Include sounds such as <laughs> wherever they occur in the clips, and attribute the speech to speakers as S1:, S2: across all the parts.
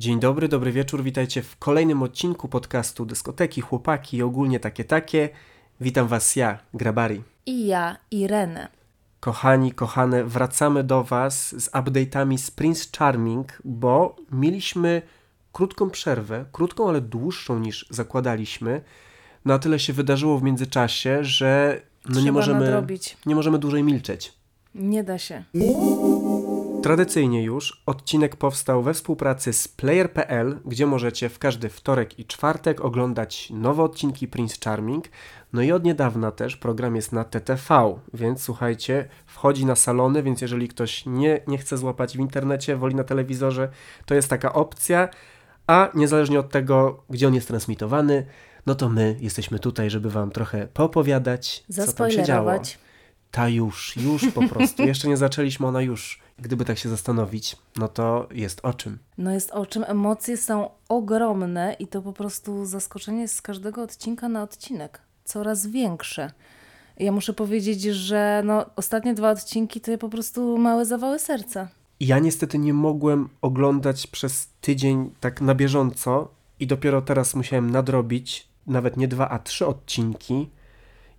S1: Dzień dobry, dobry wieczór, witajcie w kolejnym odcinku podcastu Dyskoteki, Chłopaki i ogólnie takie takie. Witam was ja, Grabari.
S2: I ja, Irenę.
S1: Kochani, kochane, wracamy do was z update'ami z Prince Charming, bo mieliśmy krótką przerwę, krótką, ale dłuższą niż zakładaliśmy. No a tyle się wydarzyło w międzyczasie, że no nie możemy,
S2: nadrobić.
S1: nie możemy dłużej milczeć.
S2: Nie da się.
S1: Tradycyjnie już odcinek powstał we współpracy z Player.pl, gdzie możecie w każdy wtorek i czwartek oglądać nowe odcinki Prince Charming. No i od niedawna też program jest na TTV, więc słuchajcie, wchodzi na salony, więc jeżeli ktoś nie, nie chce złapać w internecie, woli na telewizorze, to jest taka opcja, a niezależnie od tego, gdzie on jest transmitowany, no to my jesteśmy tutaj, żeby wam trochę poopowiadać, co tam się działo. Ta już, już po prostu. <laughs> Jeszcze nie zaczęliśmy, ona już. Gdyby tak się zastanowić, no to jest o czym.
S2: No jest o czym. Emocje są ogromne i to po prostu zaskoczenie jest z każdego odcinka na odcinek. Coraz większe. Ja muszę powiedzieć, że no, ostatnie dwa odcinki to po prostu małe zawały serca.
S1: Ja niestety nie mogłem oglądać przez tydzień tak na bieżąco i dopiero teraz musiałem nadrobić nawet nie dwa, a trzy odcinki.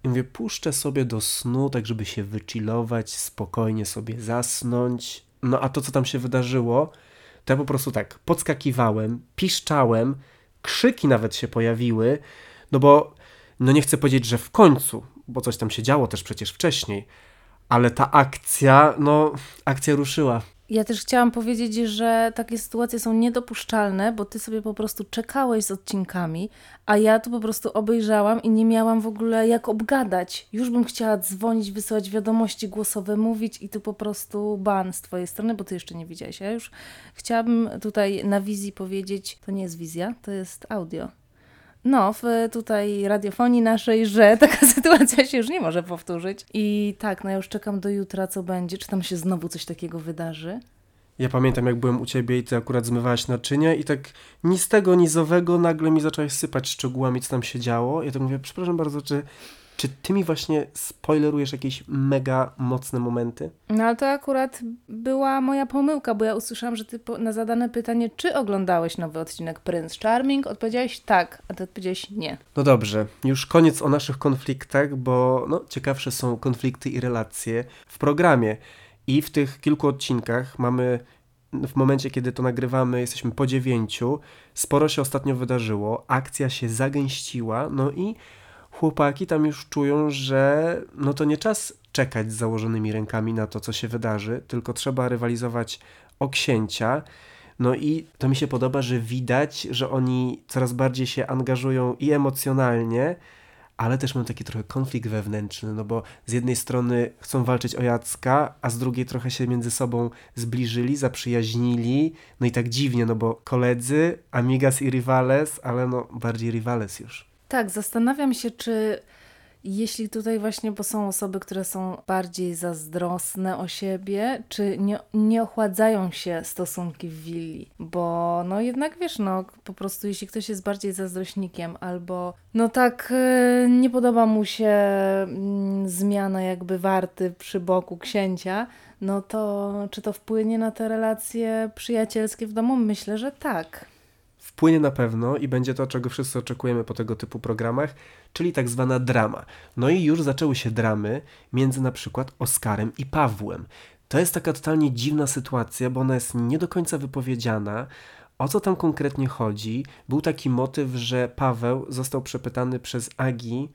S1: I mówię, puszczę sobie do snu, tak żeby się wychillować, spokojnie sobie zasnąć. No a to, co tam się wydarzyło, to ja po prostu tak podskakiwałem, piszczałem, krzyki nawet się pojawiły, no bo, no nie chcę powiedzieć, że w końcu, bo coś tam się działo też przecież wcześniej, ale ta akcja, no, akcja ruszyła.
S2: Ja też chciałam powiedzieć, że takie sytuacje są niedopuszczalne, bo ty sobie po prostu czekałeś z odcinkami, a ja tu po prostu obejrzałam i nie miałam w ogóle jak obgadać. Już bym chciała dzwonić, wysyłać wiadomości głosowe, mówić i tu po prostu ban z twojej strony, bo ty jeszcze nie widziałeś. Ja już chciałabym tutaj na wizji powiedzieć, to nie jest wizja, to jest audio. No, w tutaj radiofonii naszej, że <laughs> taka sytuacja się już nie może powtórzyć. I tak, no ja już czekam do jutra, co będzie. Czy tam się znowu coś takiego wydarzy?
S1: Ja pamiętam, jak byłem u ciebie i ty akurat zmywałaś naczynia i tak ni z tego, ni z owego nagle mi zacząłeś sypać szczegółami, co tam się działo. Ja tak mówię, przepraszam bardzo, czy, czy ty mi właśnie spoilerujesz jakieś mega mocne momenty?
S2: No ale to akurat była moja pomyłka, bo ja usłyszałam, że ty na zadane pytanie, czy oglądałeś nowy odcinek Prince Charming, odpowiedziałeś tak, a ty odpowiedziałeś nie.
S1: No dobrze, już koniec o naszych konfliktach, bo no, ciekawsze są konflikty i relacje w programie. I w tych kilku odcinkach mamy, w momencie kiedy to nagrywamy, jesteśmy po dziewięciu, sporo się ostatnio wydarzyło, akcja się zagęściła, no i chłopaki tam już czują, że no to nie czas czekać z założonymi rękami na to, co się wydarzy, tylko trzeba rywalizować o księcia. No i to mi się podoba, że widać, że oni coraz bardziej się angażują i emocjonalnie, ale też mam taki trochę konflikt wewnętrzny, no bo z jednej strony chcą walczyć o Jacka, a z drugiej trochę się między sobą zbliżyli, zaprzyjaźnili, no i tak dziwnie, no bo koledzy, amigas i rivales, ale no bardziej rivales już.
S2: Tak, zastanawiam się, czy jeśli tutaj właśnie, bo są osoby, które są bardziej zazdrosne o siebie, czy nie, nie ochładzają się stosunki w willi, bo no jednak wiesz, no po prostu jeśli ktoś jest bardziej zazdrośnikiem albo no tak e, nie podoba mu się mm, zmiana jakby warty przy boku księcia, no to czy to wpłynie na te relacje przyjacielskie w domu? Myślę, że tak.
S1: Wpłynie na pewno i będzie to, czego wszyscy oczekujemy po tego typu programach, czyli tak zwana drama. No i już zaczęły się dramy między na przykład Oskarem i Pawłem. To jest taka totalnie dziwna sytuacja, bo ona jest nie do końca wypowiedziana. O co tam konkretnie chodzi? Był taki motyw, że Paweł został przepytany przez Agi,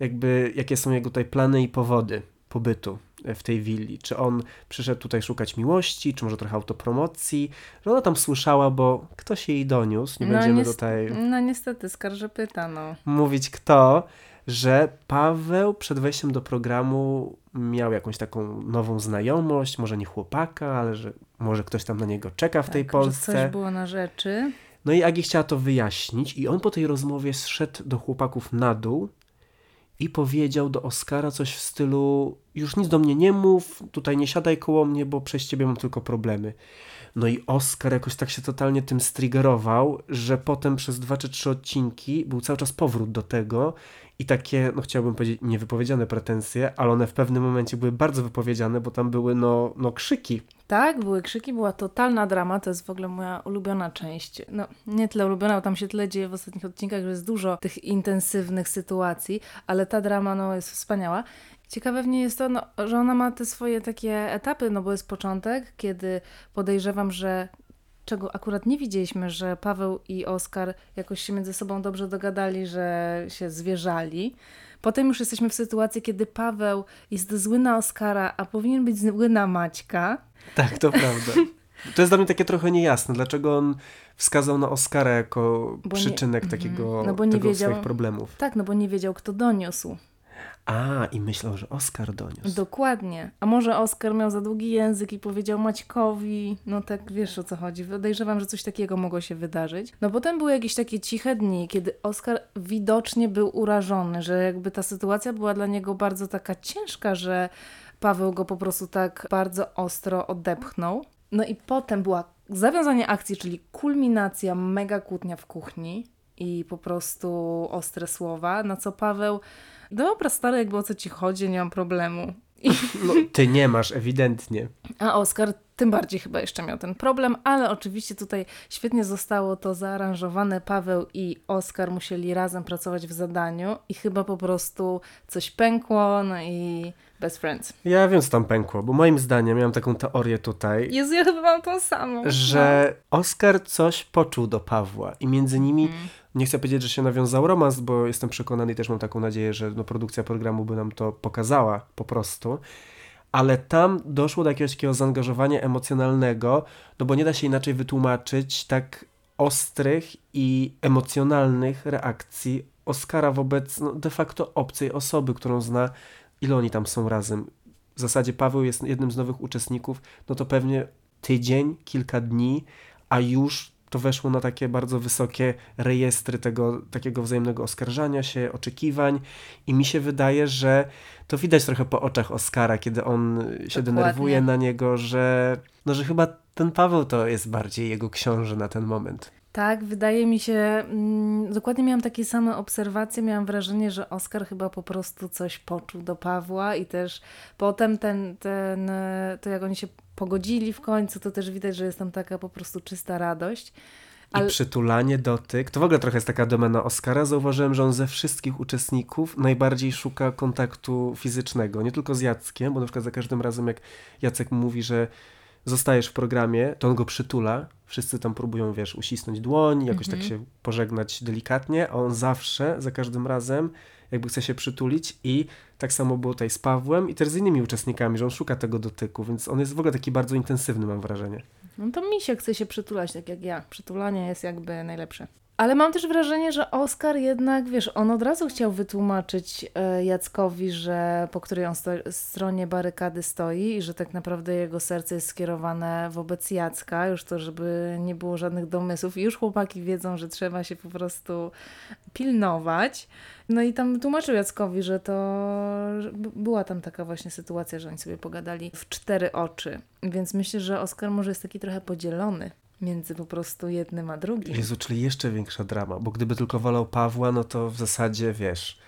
S1: jakby jakie są jego tutaj plany i powody pobytu w tej willi. Czy on przyszedł tutaj szukać miłości, czy może trochę autopromocji, że ona tam słyszała, bo ktoś jej doniósł, nie będziemy
S2: nies-
S1: tutaj
S2: No niestety, skarżę pyta, no.
S1: mówić kto, że Paweł przed wejściem do programu miał jakąś taką nową znajomość, może nie chłopaka, ale że może ktoś tam na niego czeka w tej
S2: tak, Że
S1: Polsce.
S2: coś było na rzeczy.
S1: No i Agi chciała to wyjaśnić i on po tej rozmowie zszedł do chłopaków na dół i powiedział do Oskara coś w stylu już nic do mnie nie mów, tutaj nie siadaj koło mnie, bo przez ciebie mam tylko problemy. No i Oskar jakoś tak się totalnie tym striggerował, że potem przez dwa czy trzy odcinki był cały czas powrót do tego i takie, no chciałbym powiedzieć, niewypowiedziane pretensje, ale one w pewnym momencie były bardzo wypowiedziane, bo tam były no, no krzyki.
S2: Tak, były krzyki, była totalna drama, to jest w ogóle moja ulubiona część. No, nie tyle ulubiona, bo tam się tyle dzieje w ostatnich odcinkach, że jest dużo tych intensywnych sytuacji, ale ta drama no, jest wspaniała. Ciekawe w niej jest to, no, że ona ma te swoje takie etapy, no bo jest początek, kiedy podejrzewam, że czego akurat nie widzieliśmy, że Paweł i Oskar jakoś się między sobą dobrze dogadali, że się zwierzali. Potem już jesteśmy w sytuacji, kiedy Paweł jest zły na Oskara, a powinien być zły na Maćka.
S1: Tak, to prawda. To jest dla mnie takie trochę niejasne, dlaczego on wskazał na Oskara jako bo przyczynek nie, mhm. takiego no bo nie wiedział, swoich problemów.
S2: Tak, no bo nie wiedział, kto doniósł.
S1: A, i myślał, że Oskar doniósł.
S2: Dokładnie. A może Oskar miał za długi język i powiedział Maćkowi, no tak wiesz o co chodzi. Podejrzewam, że coś takiego mogło się wydarzyć. No potem były jakieś takie ciche dni, kiedy Oskar widocznie był urażony, że jakby ta sytuacja była dla niego bardzo taka ciężka, że Paweł go po prostu tak bardzo ostro odepchnął. No i potem była zawiązanie akcji, czyli kulminacja mega kłótnia w kuchni i po prostu ostre słowa, na co Paweł dobra stary, jakby o co ci chodzi, nie mam problemu.
S1: I... <laughs> No, ty nie masz, ewidentnie.
S2: A Oskar tym bardziej chyba jeszcze miał ten problem, ale oczywiście tutaj świetnie zostało to zaaranżowane. Paweł i Oskar musieli razem pracować w zadaniu i chyba po prostu coś pękło, no i best friends.
S1: Ja wiem, co tam pękło, bo moim zdaniem, miałam taką teorię tutaj.
S2: Jezu, ja chyba mam tą samą.
S1: Że. Oskar coś poczuł do Pawła i między nimi, mm. Nie chcę powiedzieć, że się nawiązał romans, bo jestem przekonany i też mam taką nadzieję, że no, produkcja programu by nam to pokazała po prostu ale tam doszło do jakiegoś takiego zaangażowania emocjonalnego, no bo nie da się inaczej wytłumaczyć tak ostrych i emocjonalnych reakcji Oscara wobec no, de facto obcej osoby, którą zna, ile oni tam są razem. W zasadzie Paweł jest jednym z nowych uczestników, no to pewnie tydzień, kilka dni, a już to weszło na takie bardzo wysokie rejestry tego takiego wzajemnego oskarżania się, oczekiwań i mi się wydaje, że to widać trochę po oczach Oskara, kiedy on się Dokładnie. denerwuje na niego, że no, że chyba ten Paweł to jest bardziej jego książę na ten moment.
S2: Tak, wydaje mi się, mm, dokładnie miałam takie same obserwacje, miałam wrażenie, że Oskar chyba po prostu coś poczuł do Pawła i też potem ten, ten, to jak oni się pogodzili w końcu, to też widać, że jest tam taka po prostu czysta radość.
S1: Ale... I przytulanie, dotyk. To w ogóle trochę jest taka domena Oscara. Zauważyłem, że on ze wszystkich uczestników najbardziej szuka kontaktu fizycznego. Nie tylko z Jackiem, bo na przykład za każdym razem, jak Jacek mówi, że zostajesz w programie, to on go przytula. Wszyscy tam próbują, wiesz, uścisnąć dłoń, jakoś tak mhm. tak się pożegnać delikatnie, a on zawsze, za każdym razem jakby chce się przytulić i tak samo było tutaj z Pawłem i też z innymi uczestnikami, że on szuka tego dotyku, więc on jest w ogóle taki bardzo intensywny, mam wrażenie.
S2: No to mi się chce się przytulać, tak jak ja. Przytulanie jest jakby najlepsze. Ale mam też wrażenie, że Oskar jednak, wiesz, on od razu chciał wytłumaczyć e, Jackowi, że po której on sto stronie barykady stoi i że tak naprawdę jego serce jest skierowane wobec Jacka, już to, żeby nie było żadnych domysłów. I już chłopaki wiedzą, że trzeba się po prostu pilnować. No i tam tłumaczył Jackowi, że to była tam taka właśnie sytuacja, że oni sobie pogadali w cztery oczy. Więc myślę, że Oskar może jest taki trochę podzielony między po prostu jednym a drugim.
S1: Jezu, czyli jeszcze większa drama, bo gdyby tylko wolał Pawła, no to w zasadzie wiesz,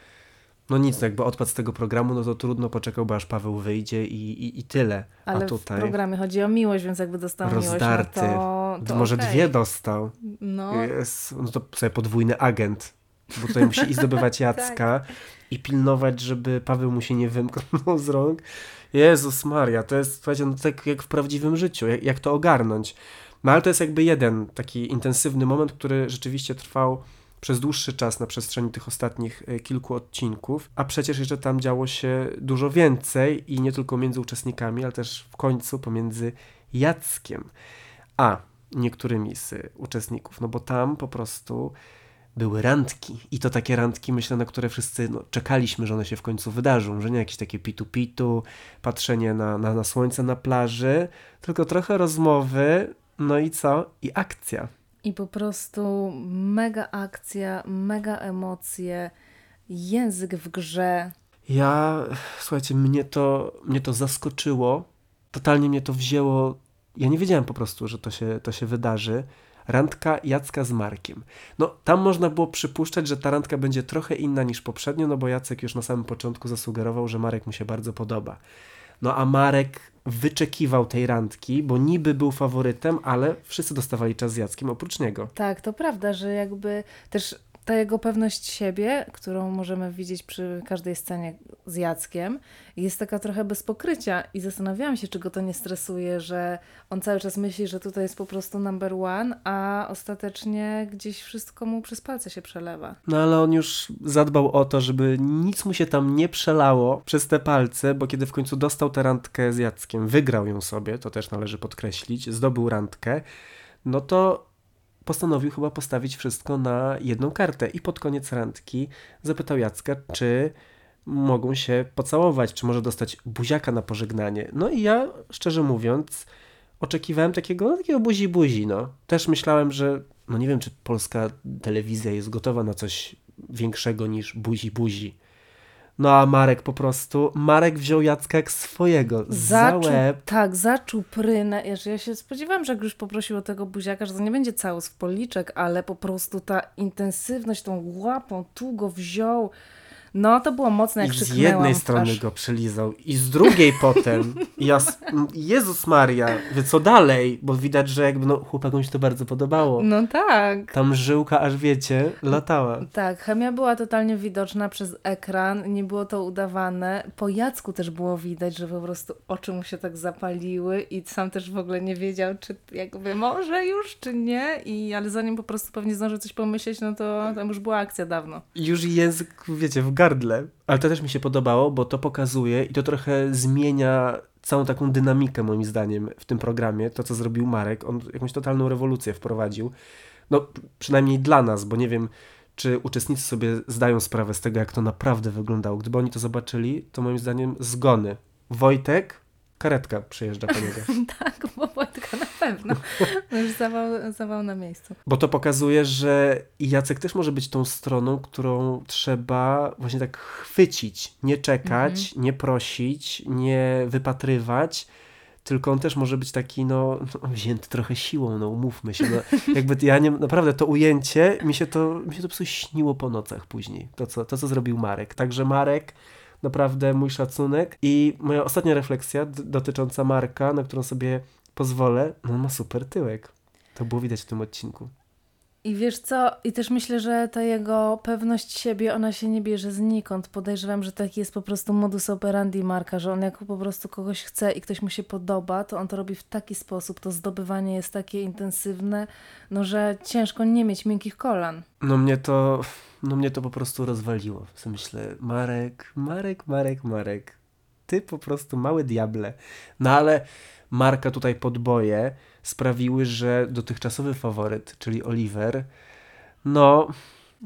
S1: no nic, jakby odpadł z tego programu, no to trudno poczekałby aż Paweł wyjdzie i, i, i tyle.
S2: Ale
S1: a tutaj...
S2: w programie chodzi o miłość, więc jakby dostał Rozdarty. miłość, no to, to
S1: Może
S2: okay.
S1: dwie dostał. No. Jest, no to sobie podwójny agent, bo tutaj musi i zdobywać <laughs> Jacka tak. i pilnować, żeby Paweł mu się nie wymknął z rąk. Jezus Maria, to jest, słuchajcie, no tak jak w prawdziwym życiu, jak, jak to ogarnąć. No ale to jest jakby jeden taki intensywny moment, który rzeczywiście trwał przez dłuższy czas na przestrzeni tych ostatnich e, kilku odcinków, a przecież jeszcze tam działo się dużo więcej i nie tylko między uczestnikami, ale też w końcu pomiędzy Jackiem a niektórymi z uczestników, no bo tam po prostu były randki i to takie randki, myślę, na które wszyscy no, czekaliśmy, że one się w końcu wydarzą, że nie jakieś takie pitu-pitu, patrzenie na, na, na słońce na plaży, tylko trochę rozmowy, no i co? I akcja.
S2: I po prostu mega akcja, mega emocje, język w grze.
S1: Ja, słuchajcie, mnie to, mnie to zaskoczyło, totalnie mnie to wzięło. Ja nie wiedziałem po prostu, że to się, to się wydarzy, randka Jacka z Markiem. No, tam można było przypuszczać, że ta randka będzie trochę inna niż poprzednio, no bo Jacek już na samym początku zasugerował, że Marek mu się bardzo podoba. No a Marek wyczekiwał tej randki, bo niby był faworytem, ale wszyscy dostawali czas z Jackiem oprócz niego.
S2: Tak, to prawda, że jakby też ta jego pewność siebie, którą możemy widzieć przy każdej scenie z Jackiem, jest taka trochę bez pokrycia i zastanawiałam się, czy go to nie stresuje, że on cały czas myśli, że tutaj jest po prostu number one, a ostatecznie gdzieś wszystko mu przez palce się przelewa.
S1: No ale on już zadbał o to, żeby nic mu się tam nie przelało przez te palce, bo kiedy w końcu dostał tę randkę z Jackiem, wygrał ją sobie, to też należy podkreślić, zdobył randkę, no to postanowił chyba postawić wszystko na jedną kartę i pod koniec randki zapytał Jacka, czy mogą się pocałować, czy może dostać buziaka na pożegnanie. No i ja, szczerze mówiąc, oczekiwałem takiego, no, takiego buzi-buzi, no. Też myślałem, że, no nie wiem, czy polska telewizja jest gotowa na coś większego niż buzi-buzi. No a Marek po prostu, Marek wziął Jacka jak swojego,
S2: Zaczuł,
S1: za łeb.
S2: tak, zaczuł prynę. Ja, ja się spodziewałam, że jak już poprosił o tego buziaka, że to nie będzie cały z policzek, ale po prostu ta intensywność, tą łapą, tu go wziął. No, to było mocne, jak
S1: I z jednej strony
S2: twarz.
S1: go przelizał i z drugiej <laughs> potem. Ja, Jezus Maria, wie co dalej? Bo widać, że jakby no, chłopakom się to bardzo podobało.
S2: No tak.
S1: Tam żyłka, aż wiecie, latała.
S2: Tak, chemia była totalnie widoczna przez ekran, nie było to udawane. Po Jacku też było widać, że po prostu oczy mu się tak zapaliły i sam też w ogóle nie wiedział, czy jakby może już, czy nie. I, ale zanim po prostu pewnie zdążył coś pomyśleć, no to tam już była akcja dawno.
S1: Już język, wiecie, w gardle. Ale to też mi się podobało, bo to pokazuje i to trochę zmienia całą taką dynamikę, moim zdaniem, w tym programie. To, co zrobił Marek. On jakąś totalną rewolucję wprowadził. No, przynajmniej dla nas, bo nie wiem, czy uczestnicy sobie zdają sprawę z tego, jak to naprawdę wyglądało. Gdyby oni to zobaczyli, to moim zdaniem zgony. Wojtek, karetka przyjeżdża po niego. <laughs>
S2: Tak, bo Wojtka na pewno. No <laughs> już zawał, zawał na miejscu.
S1: Bo to pokazuje, że Jacek też może być tą stroną, którą trzeba właśnie tak chwycić, nie czekać, nie prosić, nie wypatrywać, tylko on też może być taki, no, no wzięty trochę siłą, no umówmy się. No, <laughs> jakby ja nie, naprawdę to ujęcie, mi się to, mi się to po prostu śniło po nocach później, to co, to co zrobił Marek. Także Marek, naprawdę mój szacunek i moja ostatnia refleksja dotycząca Marka, na którą sobie pozwolę, no on ma super tyłek. To było widać w tym odcinku.
S2: I wiesz co, i też myślę, że ta jego pewność siebie, ona się nie bierze znikąd. Podejrzewam, że taki jest po prostu modus operandi Marka, że on jak po prostu kogoś chce i ktoś mu się podoba, to on to robi w taki sposób, to zdobywanie jest takie intensywne, no że ciężko nie mieć miękkich kolan.
S1: No mnie to, no mnie to po prostu rozwaliło. W myślę, Marek, Marek, Marek, Marek, ty po prostu mały diable. No ale Marka tutaj podboje sprawiły, że dotychczasowy faworyt, czyli Oliver, no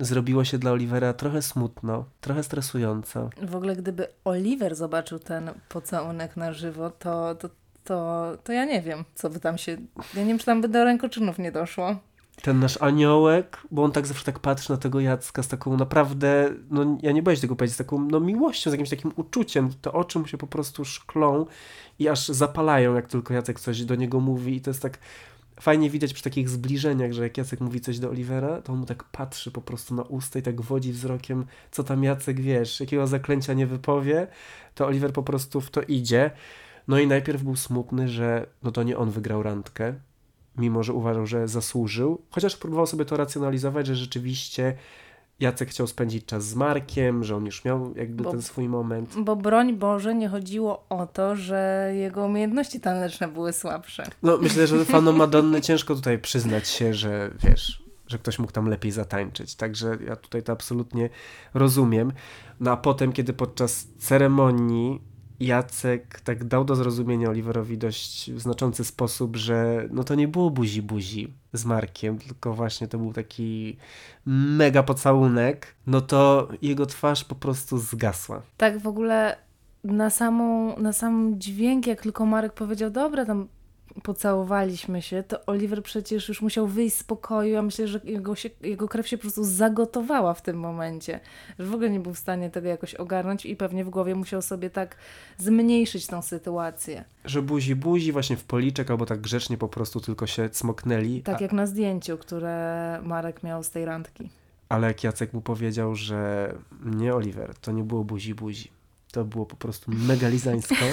S1: zrobiło się dla Olivera trochę smutno, trochę stresująco.
S2: W ogóle gdyby Oliver zobaczył ten pocałunek na żywo, to, to, to, to ja nie wiem, co by tam się... Ja nie wiem, czy tam by do rękoczynów nie doszło.
S1: Ten nasz aniołek, bo on tak zawsze tak patrzy na tego Jacka z taką naprawdę, no ja nie boję się tego powiedzieć, z taką no, miłością, z jakimś takim uczuciem. Te oczy mu się po prostu szklą i aż zapalają, jak tylko Jacek coś do niego mówi i to jest tak fajnie widać przy takich zbliżeniach, że jak Jacek mówi coś do Olivera, to on mu tak patrzy po prostu na usta i tak wodzi wzrokiem, co tam Jacek, wiesz, jakiego zaklęcia nie wypowie, to Oliver po prostu w to idzie. No i najpierw był smutny, że no to nie on wygrał randkę, mimo że uważał, że zasłużył, chociaż próbował sobie to racjonalizować, że rzeczywiście Jacek chciał spędzić czas z Markiem, że on już miał jakby
S2: Bo-
S1: ten swój moment.
S2: Bo broń Boże nie chodziło o to, że jego umiejętności taneczne były słabsze.
S1: No myślę, że fanom Madonny ciężko tutaj przyznać się, że wiesz, że ktoś mógł tam lepiej zatańczyć. Także ja tutaj to absolutnie rozumiem. No a potem, kiedy podczas ceremonii Jacek tak dał do zrozumienia Oliverowi dość znaczący sposób, że no to nie było buzi-buzi z Markiem, tylko właśnie to był taki mega pocałunek, no to jego twarz po prostu zgasła.
S2: Tak w ogóle na, samą, na sam dźwięk, jak tylko Marek powiedział, dobra, tam pocałowaliśmy się, to Oliver przecież już musiał wyjść z pokoju, a myślę, że jego, się, jego krew się po prostu zagotowała w tym momencie. Że w ogóle nie był w stanie tego jakoś ogarnąć i pewnie w głowie musiał sobie tak zmniejszyć tą sytuację.
S1: Że buzi buzi właśnie w policzek albo tak grzecznie po prostu tylko się cmoknęli.
S2: Tak a... jak na zdjęciu, które Marek miał z tej randki.
S1: Ale jak Jacek mu powiedział, że nie Oliver, to nie było buzi buzi. To było po prostu megalizańsko. <laughs>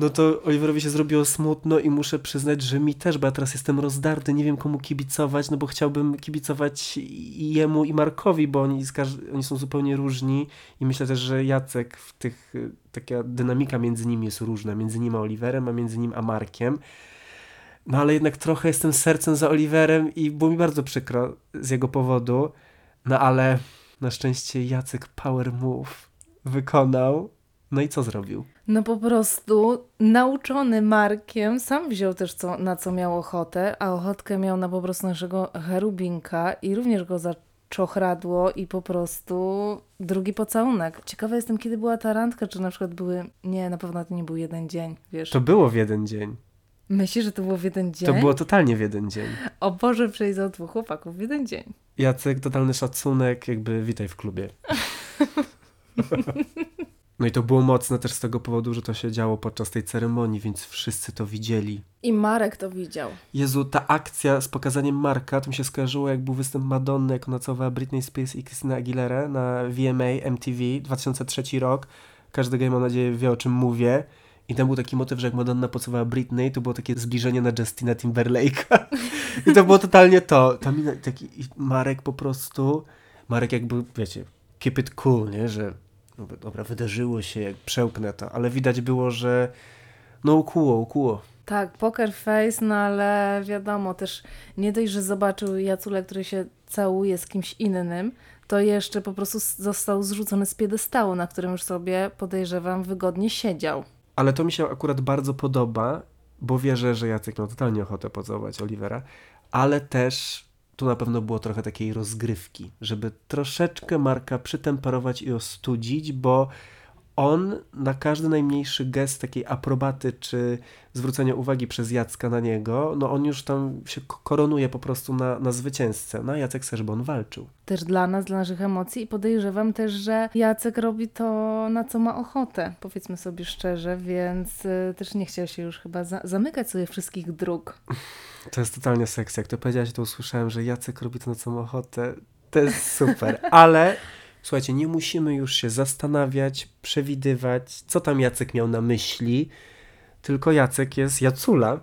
S1: no to Oliverowi się zrobiło smutno i muszę przyznać, że mi też, bo ja teraz jestem rozdarty, nie wiem komu kibicować, no bo chciałbym kibicować i jemu i Markowi, bo oni, oni są zupełnie różni i myślę też, że Jacek w tych, taka dynamika między nimi jest różna, między nim a Oliverem, a między nim a Markiem. No ale jednak trochę jestem sercem za Oliverem i było mi bardzo przykro z jego powodu, no ale na szczęście Jacek Power Move wykonał no i co zrobił?
S2: No po prostu nauczony Markiem sam wziął też co, na co miał ochotę, a ochotkę miał na po prostu naszego cherubinka i również go zaczochradło i po prostu drugi pocałunek. Ciekawa jestem, kiedy była ta randka, czy na przykład były... Nie, na pewno to nie był jeden dzień, wiesz.
S1: To było w jeden dzień.
S2: Myślisz, że to było w jeden dzień?
S1: To było totalnie w jeden dzień.
S2: O Boże, przejdą dwóch chłopaków w jeden dzień.
S1: Jacek, totalny szacunek, jakby witaj w klubie. <laughs> No i to było mocne też z tego powodu, że to się działo podczas tej ceremonii, więc wszyscy to widzieli.
S2: I Marek to widział.
S1: Jezu, ta akcja z pokazaniem Marka, to mi się skojarzyło, jak był występ Madonny, jak ona całowała Britney Spears i Christina Aguilera na VMA MTV 2003 rok. Każdy gej, mam nadzieję, wie o czym mówię. I tam był taki motyw, że jak Madonna pocowała Britney, to było takie zbliżenie na Justina Timberlake'a. <laughs> I to było totalnie to. Tam taki Marek po prostu, Marek jakby, wiecie, keep it cool, nie? Że no dobra, wydarzyło się, jak przełknę to, ale widać było, że no ukuło, ukuło.
S2: Tak, poker face, no ale wiadomo, też nie dość, że zobaczył Jacule, który się całuje z kimś innym, to jeszcze po prostu został zrzucony z piedestału, na którym już sobie, podejrzewam, wygodnie siedział.
S1: Ale to mi się akurat bardzo podoba, bo wierzę, że Jacek miał totalnie ochotę pocałować Olivera, ale też tu na pewno było trochę takiej rozgrywki, żeby troszeczkę Marka przytemperować i ostudzić, bo on na każdy najmniejszy gest takiej aprobaty czy zwrócenia uwagi przez Jacka na niego, no on już tam się koronuje po prostu na, na zwycięzcę. No a Jacek on walczył.
S2: Też dla nas, dla naszych emocji i podejrzewam też, że Jacek robi to, na co ma ochotę, powiedzmy sobie szczerze, więc y, też nie chciał się już chyba za zamykać sobie wszystkich dróg.
S1: To jest totalnie seks. Jak to powiedziałeś, to usłyszałem, że Jacek robi to, na co ma ochotę. To jest super, ale słuchajcie, nie musimy już się zastanawiać, przewidywać, co tam Jacek miał na myśli, tylko Jacek jest Jacula,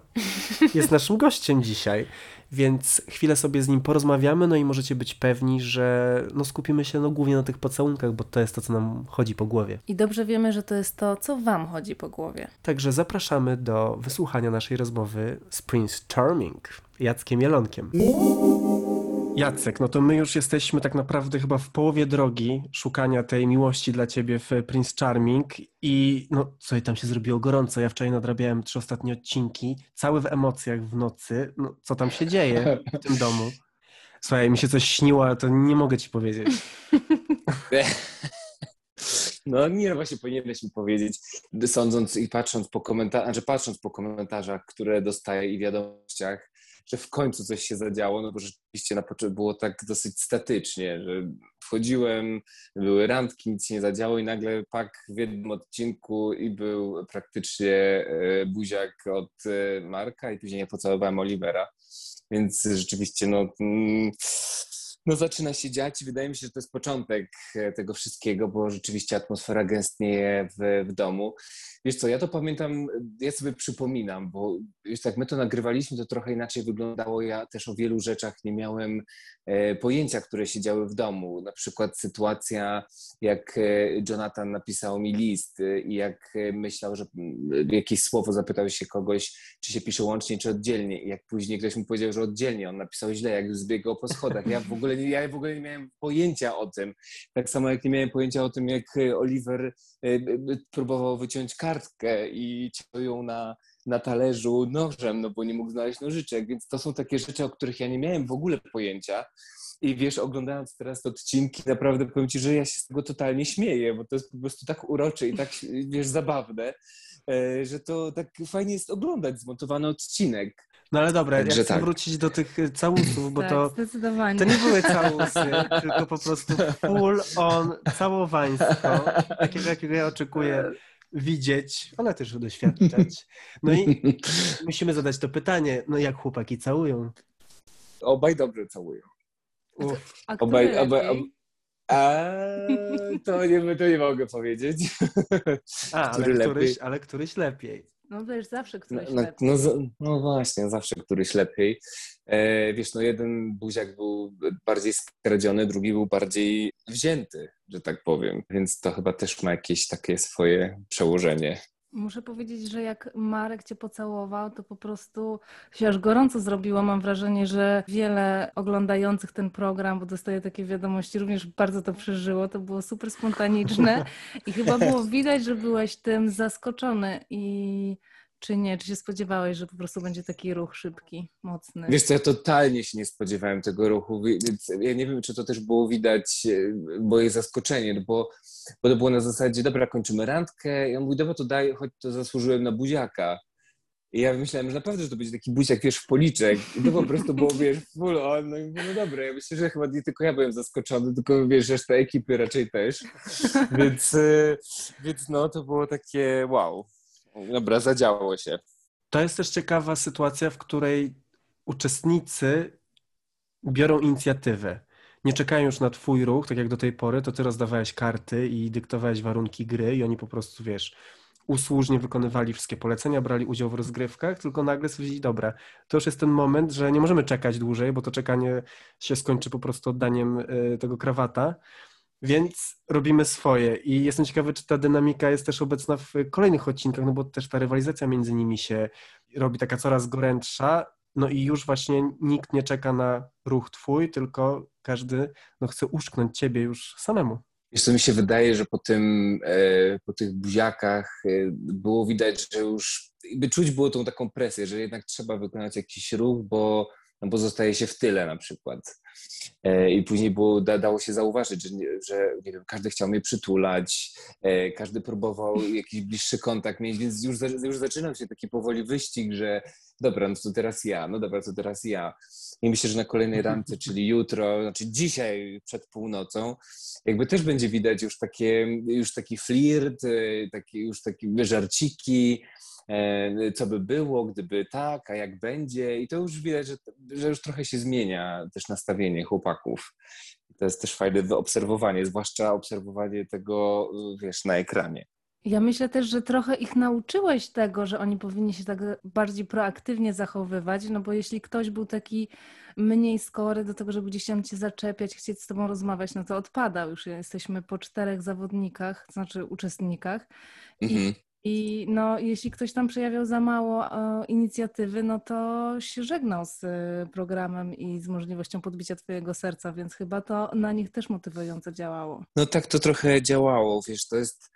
S1: jest naszym <laughs> gościem dzisiaj. Więc chwilę sobie z nim porozmawiamy, no i możecie być pewni, że no skupimy się no głównie na tych pocałunkach, bo to jest to, co nam chodzi po głowie.
S2: I dobrze wiemy, że to jest to, co Wam chodzi po głowie.
S1: Także zapraszamy do wysłuchania naszej rozmowy z Prince Charming, Jackiem Jelonkiem. Jacek, no to my już jesteśmy tak naprawdę chyba w połowie drogi szukania tej miłości dla ciebie w Prince Charming i no co tam się zrobiło gorąco. Ja wczoraj nadrabiałem trzy ostatnie odcinki, cały w emocjach w nocy. No co tam się dzieje w tym domu? Słuchaj, mi się coś śniło, ale to nie mogę ci powiedzieć. <laughs>
S3: No nie, właśnie powinieneś mi powiedzieć, sądząc i patrząc po komentarzach, znaczy patrząc po komentarzach, które dostaję i wiadomościach, że w końcu coś się zadziało, no bo rzeczywiście na początku było tak dosyć statycznie, że wchodziłem, były randki, nic się nie zadziało i nagle pak w jednym odcinku i był praktycznie e, buziak od e, Marka i później ja pocałowałem Olivera, więc rzeczywiście no... Mm, no zaczyna się dziać i wydaje mi się, że to jest początek e, tego wszystkiego, bo rzeczywiście atmosfera gęstnieje w, w domu. Wiesz co, ja to pamiętam, ja sobie przypominam, bo już tak my to nagrywaliśmy, to trochę inaczej wyglądało. Ja też o wielu rzeczach nie miałem e, pojęcia, które się działy w domu. Na przykład sytuacja, jak e, Jonathan napisał mi list e, i jak myślał, że jakieś słowo zapytał się kogoś, czy się pisze łącznie, czy oddzielnie. I jak później ktoś mu powiedział, że oddzielnie, on napisał źle, jak zbiegał po schodach. Ja w ogóle, ja w ogóle nie miałem pojęcia o tym. Tak samo jak nie miałem pojęcia o tym, jak Oliver próbował wyciąć kartkę i ciął ją na, na talerzu nożem, no bo nie mógł znaleźć nożyczek, więc to są takie rzeczy, o których ja nie miałem w ogóle pojęcia. I wiesz, oglądając teraz te odcinki, naprawdę powiem Ci, że ja się z tego totalnie śmieję, bo to jest po prostu tak urocze i tak, wiesz, zabawne. e, że to tak fajnie jest oglądać zmontowany odcinek.
S1: No ale dobra,
S3: Także
S1: ja chcę
S3: tak.
S1: wrócić do tych y, całusów, bo
S2: tak,
S1: to, to nie były całusy, <laughs> tylko po prostu full on całowańsko, takiego jakiego ja oczekuję widzieć, ale też doświadczać. No i musimy zadać to pytanie, no jak chłopaki całują?
S3: Obaj dobrze całują.
S1: Uff.
S2: A
S3: Obaj, obaj,
S2: lepiej?
S3: ob... A, to nie, to nie mogę powiedzieć.
S1: A, ale
S3: Który
S1: któryś, ale któryś lepiej.
S2: No wiesz, zawsze któryś
S3: no,
S2: lepiej.
S3: no, no właśnie, zawsze któryś lepiej. E, wiesz, no jeden buziak był bardziej skradziony, drugi był bardziej wzięty, że tak powiem. Więc to chyba też ma jakieś takie swoje przełożenie.
S2: Muszę powiedzieć, że jak Marek cię pocałował, to po prostu się aż gorąco zrobiło. Mam wrażenie, że wiele oglądających ten program, bo dostaję takie wiadomości, również bardzo to przeżyło. To było super spontaniczne <laughs> i chyba było widać, że byłeś tym zaskoczony. I czy nie? Czy się spodziewałeś, że po prostu będzie taki ruch szybki, mocny?
S3: Wiesz co, ja totalnie się nie spodziewałem tego ruchu, wi- więc ja nie wiem, czy to też było widać e, moje zaskoczenie, no bo, bo to było na zasadzie, dobra, kończymy randkę, ja mówię, dobra, to daj, choć to zasłużyłem na buziaka. I ja myślałem, że naprawdę, że to będzie taki buziak, wiesz, w policzek. I to po prostu było, <laughs> wiesz, full on. No i mówię, no dobra, ja myślę, że chyba nie tylko ja byłem zaskoczony, tylko, wiesz, reszta ekipy raczej też. <laughs> Więc, e, więc no, to było takie wow. Dobra, zadziało się.
S1: To jest też ciekawa sytuacja, w której uczestnicy biorą inicjatywę. Nie czekają już na twój ruch, tak jak do tej pory, to ty rozdawałeś karty i dyktowałeś warunki gry i oni po prostu, wiesz, usłużnie wykonywali wszystkie polecenia, brali udział w rozgrywkach, tylko nagle stwierdzili, dobra, to już jest ten moment, że nie możemy czekać dłużej, bo to czekanie się skończy po prostu oddaniem y, tego krawata, więc robimy swoje i jestem ciekawy, czy ta dynamika jest też obecna w kolejnych odcinkach, no bo też ta rywalizacja między nimi się robi taka coraz gorętsza, no i już właśnie nikt nie czeka na ruch twój, tylko każdy no, chce uszknąć ciebie już samemu.
S3: Co, mi się wydaje, że po tym, e, po tych buziakach e, było widać, że już czuć było tą taką presję, że jednak trzeba wykonać jakiś ruch, bo, no bo zostaje się w tyle na przykład. E, I później było, da, dało się zauważyć, że, że nie wiem, każdy chciał mnie przytulać, e, każdy próbował jakiś bliższy kontakt mieć, więc już, już zaczynał się taki powoli wyścig, że dobra, no to teraz ja, no dobra, to teraz ja. I myślę, że na kolejnej randce, czyli jutro, znaczy dzisiaj przed północą, jakby też będzie widać już takie, już taki flirt, e, taki, już takie żarciki, co by było, gdyby tak, a jak będzie. I to już widać, że, że już trochę się zmienia też nastawienie chłopaków. To jest też fajne wyobserwowanie, zwłaszcza obserwowanie tego, wiesz, na ekranie.
S2: Ja myślę też, że trochę ich nauczyłeś tego, że oni powinni się tak bardziej proaktywnie zachowywać, no bo jeśli ktoś był taki mniej skory do tego, żeby gdzieś tam cię zaczepiać, chcieć z tobą rozmawiać, no to odpadał. Już jesteśmy po czterech zawodnikach, to znaczy uczestnikach.
S3: Mhm.
S2: I no, jeśli ktoś tam przejawiał za mało e, inicjatywy, no to się żegnał z e, programem i z możliwością podbicia twojego serca, więc chyba to na nich też motywująco działało.
S3: No tak to trochę działało, wiesz, to jest,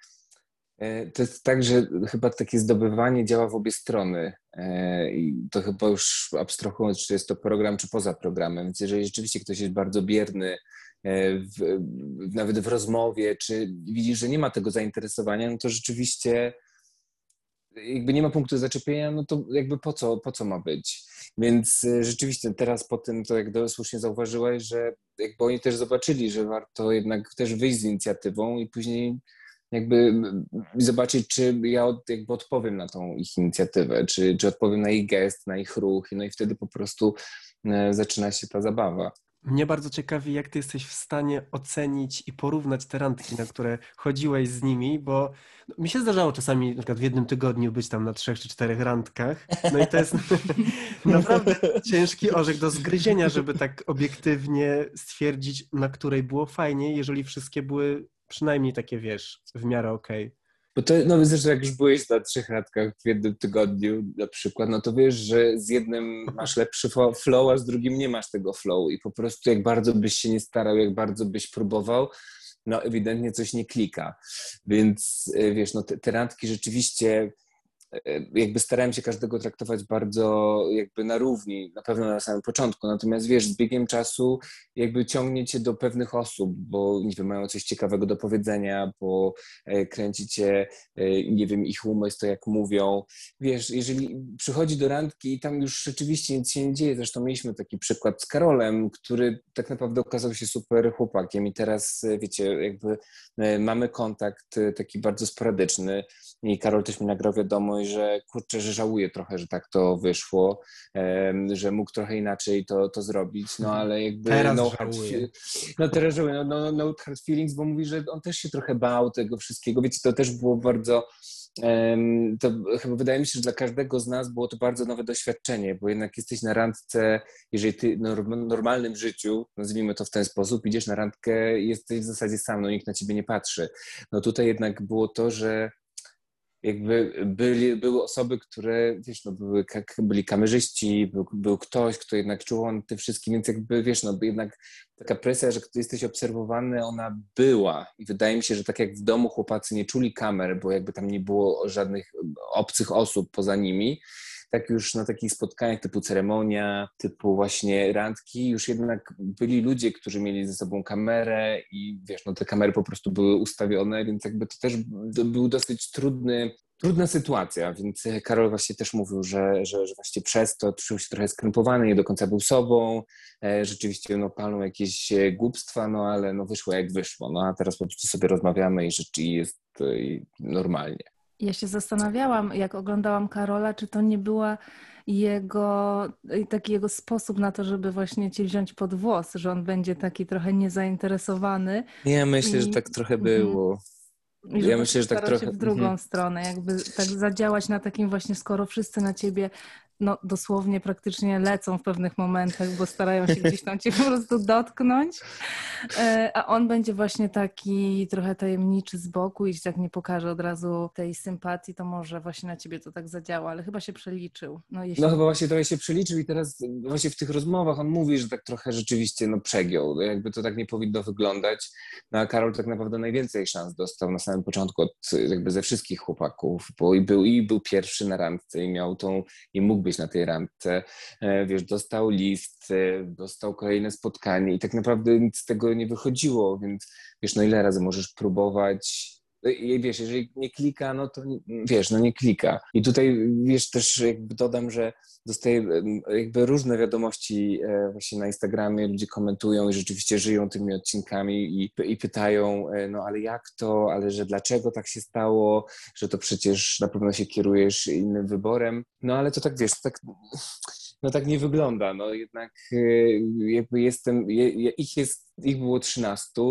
S3: e, to jest tak, że chyba takie zdobywanie działa w obie strony E, i to chyba już abstrahując, czy jest to program, czy poza programem, więc jeżeli rzeczywiście ktoś jest bardzo bierny, e, w, nawet w rozmowie, czy widzisz, że nie ma tego zainteresowania, no to rzeczywiście jakby nie ma punktu zaczepienia, no to jakby po co, po co ma być? Więc e, rzeczywiście teraz po tym, to jak słusznie zauważyłaś, że jakby oni też zobaczyli, że warto jednak też wyjść z inicjatywą i później jakby zobaczyć, czy ja od, jakby odpowiem na tą ich inicjatywę, czy, czy odpowiem na ich gest, na ich ruch, no i wtedy po prostu e, zaczyna się ta zabawa.
S1: Mnie bardzo ciekawi, jak ty jesteś w stanie ocenić i porównać te randki, na które chodziłeś z nimi, bo no, mi się zdarzało czasami na przykład w jednym tygodniu być tam na trzech czy czterech randkach. No i to jest <laughs> naprawdę ciężki orzech do zgryzienia, żeby tak obiektywnie stwierdzić, na której było fajnie, jeżeli wszystkie były przynajmniej takie, wiesz, w miarę okej.
S3: Bo to, no zresztą jak już byłeś na trzech randkach w jednym tygodniu na przykład, no to wiesz, że z jednym masz lepszy flow, a z drugim nie masz tego flow i po prostu jak bardzo byś się nie starał, jak bardzo byś próbował, no ewidentnie coś nie klika. Więc e, wiesz, no te, te rzeczywiście jakby starałem się każdego traktować bardzo jakby na równi, na pewno na samym początku, natomiast wiesz, z biegiem czasu jakby ciągnie cię do pewnych osób, bo nie wiem, mają coś ciekawego do powiedzenia, bo e, kręcicie, nie wiem, ich umysł, to jak mówią. Wiesz, jeżeli przychodzi do randki i tam już rzeczywiście nic się nie dzieje, zresztą mieliśmy taki przykład z Karolem, który tak naprawdę okazał się super chłopakiem i teraz, wiecie, jakby mamy kontakt taki bardzo sporadyczny i Karol też mi nagrał że kurczę, że żałuje trochę, że tak to wyszło, że mógł trochę inaczej to, to zrobić, no ale jakby...
S1: Teraz
S3: no,
S1: żałuje.
S3: No teraz żałuje, no, no, no hard feelings, bo mówi, że on też się trochę bał tego wszystkiego, wiecie, to też było bardzo to chyba wydaje mi się, że dla każdego z nas było to bardzo nowe doświadczenie, bo jednak jesteś na randce, jeżeli ty w normalnym życiu, nazwijmy to w ten sposób, idziesz na randkę i jesteś w zasadzie sam, no nikt na ciebie nie patrzy. No tutaj jednak było to, że jakby byli, były osoby, które, wiesz, no były, byli kamerzyści, był, był ktoś, kto jednak czuł on tym wszystkim, więc jakby, wiesz, no jednak taka presja, że jesteś obserwowany, ona była. I wydaje mi się, że tak jak w domu chłopacy nie czuli kamer, bo jakby tam nie było żadnych obcych osób poza nimi, tak już na takich spotkaniach typu ceremonia, typu właśnie randki, już jednak byli ludzie, którzy mieli ze sobą kamerę i wiesz, no te kamery po prostu były ustawione, więc jakby to też był dosyć trudny, trudna sytuacja, więc Karol właśnie też mówił, że, że, że właśnie przez to czuł się trochę skrępowany, nie do końca był sobą, e, rzeczywiście no palą jakieś e, głupstwa, no ale no wyszło jak wyszło, no a teraz po prostu sobie rozmawiamy i rzeczy jest e, normalnie.
S2: Ja się zastanawiałam, jak oglądałam Karola, czy to nie była jego, taki jego sposób na to, żeby właśnie cię wziąć pod włos, że on będzie taki trochę niezainteresowany.
S3: Ja myślę, I... że tak trochę mhm. było.
S2: I ja myślę, że tak trochę w drugą mhm. stronę, jakby tak zadziałać na takim właśnie, skoro wszyscy na ciebie no, dosłownie praktycznie lecą w pewnych momentach, bo starają się gdzieś tam cię po prostu dotknąć, e, a on będzie właśnie taki trochę tajemniczy z boku i tak nie pokaże od razu tej sympatii, to może właśnie na ciebie to tak zadziała, ale chyba się przeliczył.
S3: No, jeśli... no chyba właśnie trochę się przeliczył i teraz właśnie w tych rozmowach on mówi, że tak trochę rzeczywiście no, przegiął, no, jakby to tak nie powinno wyglądać, no a Karol tak naprawdę najwięcej szans dostał na samym początku od jakby ze wszystkich chłopaków, bo i był, i był pierwszy na randce i miał tą, i mógł być na tej randce. E, wiesz, dostał list, e, dostał kolejne spotkanie i tak naprawdę nic z tego nie wychodziło, więc wiesz, no ile razy możesz próbować no wiesz, jeżeli nie klika, no to wiesz, no nie klika. I tutaj, wiesz, też jakby dodam, że dostaję jakby różne wiadomości e, właśnie na Instagramie, ludzie komentują i rzeczywiście żyją tymi odcinkami i, i pytają, no ale jak to, ale że dlaczego tak się stało, że to przecież na pewno się kierujesz innym wyborem. No ale to tak, wiesz, tak no tak nie wygląda. No jednak e, jakby jestem, ich jest, ich było 13,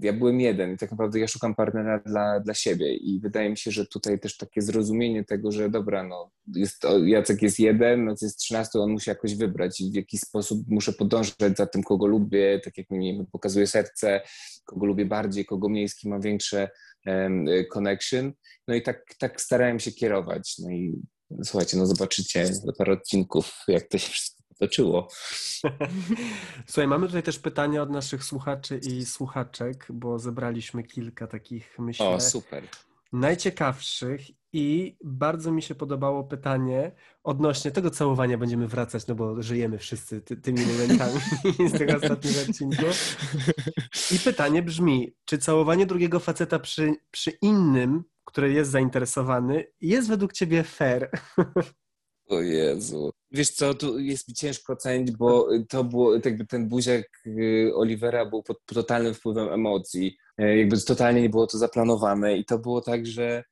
S3: ja byłem jeden i tak naprawdę ja szukam partnera dla, dla siebie i wydaje mi się, że tutaj też takie zrozumienie tego, że dobra, no jest, Jacek jest jeden, to jest 13, on musi jakoś wybrać i w jakiś sposób muszę podążać za tym, kogo lubię, tak jak mi pokazuje serce, kogo lubię bardziej, kogo mniej, z kim mam większe um, connection. No i tak, tak starałem się kierować. No i słuchajcie, no zobaczycie za parę odcinków, jak to się wszystko toczyło. <laughs>
S1: Słuchaj, mamy tutaj też pytania od naszych słuchaczy i słuchaczek, bo zebraliśmy kilka takich, myślę.
S3: O, super.
S1: Najciekawszych i bardzo mi się podobało pytanie odnośnie tego całowania będziemy wracać, no bo żyjemy wszyscy ty, tymi momentami <laughs> z tego ostatniego odcinku. I pytanie brzmi, czy całowanie drugiego faceta przy, przy innym, który jest zainteresowany, jest według ciebie fair? <laughs>
S3: O Jezu. Wiesz co, tu jest mi ciężko ocenić, bo to było, jakby ten buziak y, Olivera był pod totalnym wpływem emocji. E, jakby totalnie nie było to zaplanowane i to było tak, że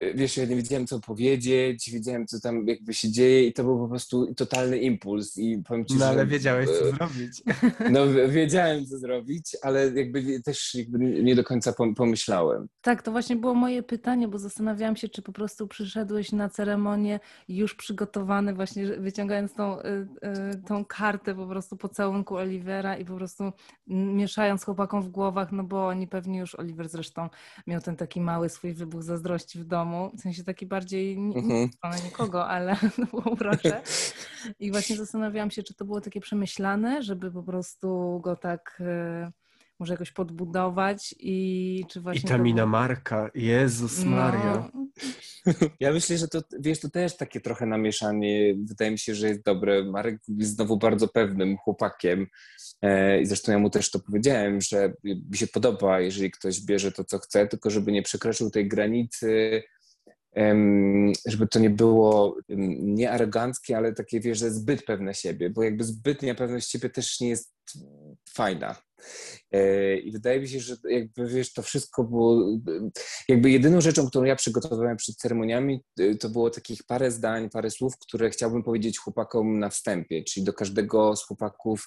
S3: wiesz, ja nie wiedziałem, co powiedzieć, wiedziałem, co tam jakby się dzieje i to był po prostu totalny impuls i powiem ci,
S1: No ale
S3: że,
S1: wiedziałeś, co zrobić. <laughs>
S3: No <laughs> wiedziałem, co zrobić, ale jakby też jakby nie do końca pomyślałem.
S2: Tak, to właśnie było moje pytanie, bo zastanawiałam się, czy po prostu przyszedłeś na ceremonię już przygotowany, właśnie wyciągając tą, y, y, tą kartę po prostu pocałunku Olivera i po prostu mieszając chłopakom w głowach, no bo oni pewnie już, Oliver zresztą miał ten taki mały swój wybuch zazdrości w domu, domu, w sensie taki bardziej mhm. nie nikogo, ale <laughs> to było urocze. I właśnie zastanawiałam się, czy to było takie przemyślane, żeby po prostu go tak e, może jakoś podbudować i czy właśnie...
S1: I ta mina Marka, Jezus
S2: No,
S1: Maria. <laughs>
S3: Ja myślę, że to, wiesz, to też takie trochę namieszanie. Wydaje mi się, że jest dobre. Marek jest znowu bardzo pewnym chłopakiem. E, I zresztą ja mu też to powiedziałem, że mi się podoba, jeżeli ktoś bierze to, co chce, tylko żeby nie przekroczył tej granicy, żeby to nie było nie aroganckie, ale takie, wiesz, że zbyt pewne siebie, bo jakby zbytnia pewność siebie też nie jest fajna. E, I wydaje mi się, że jakby wiesz, to wszystko było. Jakby jedyną rzeczą, którą ja przygotowywałem przed ceremoniami, y, to było takich parę zdań, parę słów, które chciałbym powiedzieć chłopakom na wstępie. Czyli do każdego z chłopaków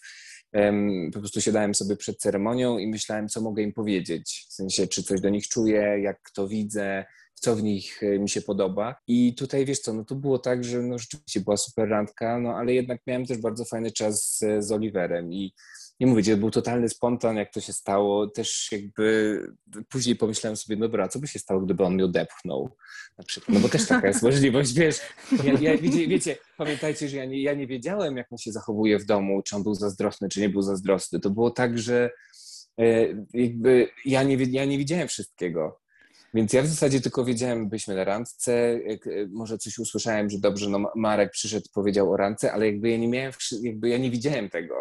S3: po prostu siadałem sobie przed ceremonią i myślałem, co mogę im powiedzieć. W sensie, czy coś do nich czuję, jak to widzę, co w nich y, mi się podoba. I tutaj wiesz co, no to było tak, że no rzeczywiście była super randka, no ale jednak miałem też bardzo fajny czas z, z Oliverem i nie mówię, to był totalny spontan, jak to się stało. Też jakby później pomyślałem sobie, dobra, co by się stało, gdyby on mnie odepchnął na przykład. No bo też taka jest <laughs> możliwość, wiesz. Ja, ja, wiecie, wiecie, pamiętajcie, że ja nie, ja nie wiedziałem, jak on się zachowuje w domu, czy on był zazdrosny, czy nie był zazdrosny. To było tak, że e, jakby ja nie, ja nie widziałem wszystkiego. Więc ja w zasadzie tylko wiedziałem, byliśmy na randce, e, może coś usłyszałem, że dobrze, no Marek przyszedł, powiedział o randce, ale jakby ja nie miałem, jakby ja nie widziałem tego.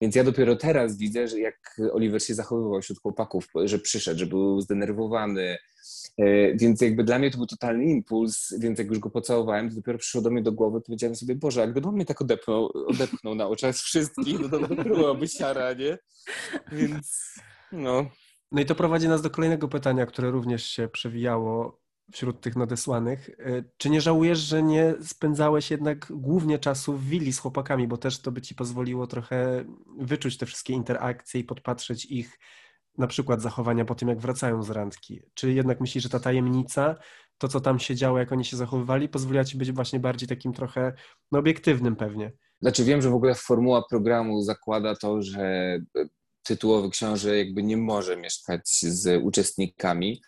S3: Więc ja dopiero teraz widzę, że jak Oliver się zachowywał wśród chłopaków, że przyszedł, że był zdenerwowany. E, Więc jakby dla mnie to był totalny impuls, więc jak już go pocałowałem, to dopiero przyszło do mnie do głowy, powiedziałem sobie, Boże, a gdyby on mnie tak odepchnął na oczach wszystkich, no to byłoby siara, nie? Więc no,
S1: No i to prowadzi nas do kolejnego pytania, które również się przewijało wśród tych nadesłanych. E, Czy nie żałujesz, że nie spędzałeś jednak głównie czasu w willi z chłopakami, bo też to by ci pozwoliło trochę wyczuć te wszystkie interakcje i podpatrzeć ich na przykład zachowania po tym, jak wracają z randki? Czy jednak myślisz, że ta tajemnica, to co tam się działo, jak oni się zachowywali, pozwoliła ci być właśnie bardziej takim trochę no, obiektywnym pewnie?
S3: Znaczy wiem, że w ogóle formuła programu zakłada to, że tytułowy książę jakby nie może mieszkać z uczestnikami.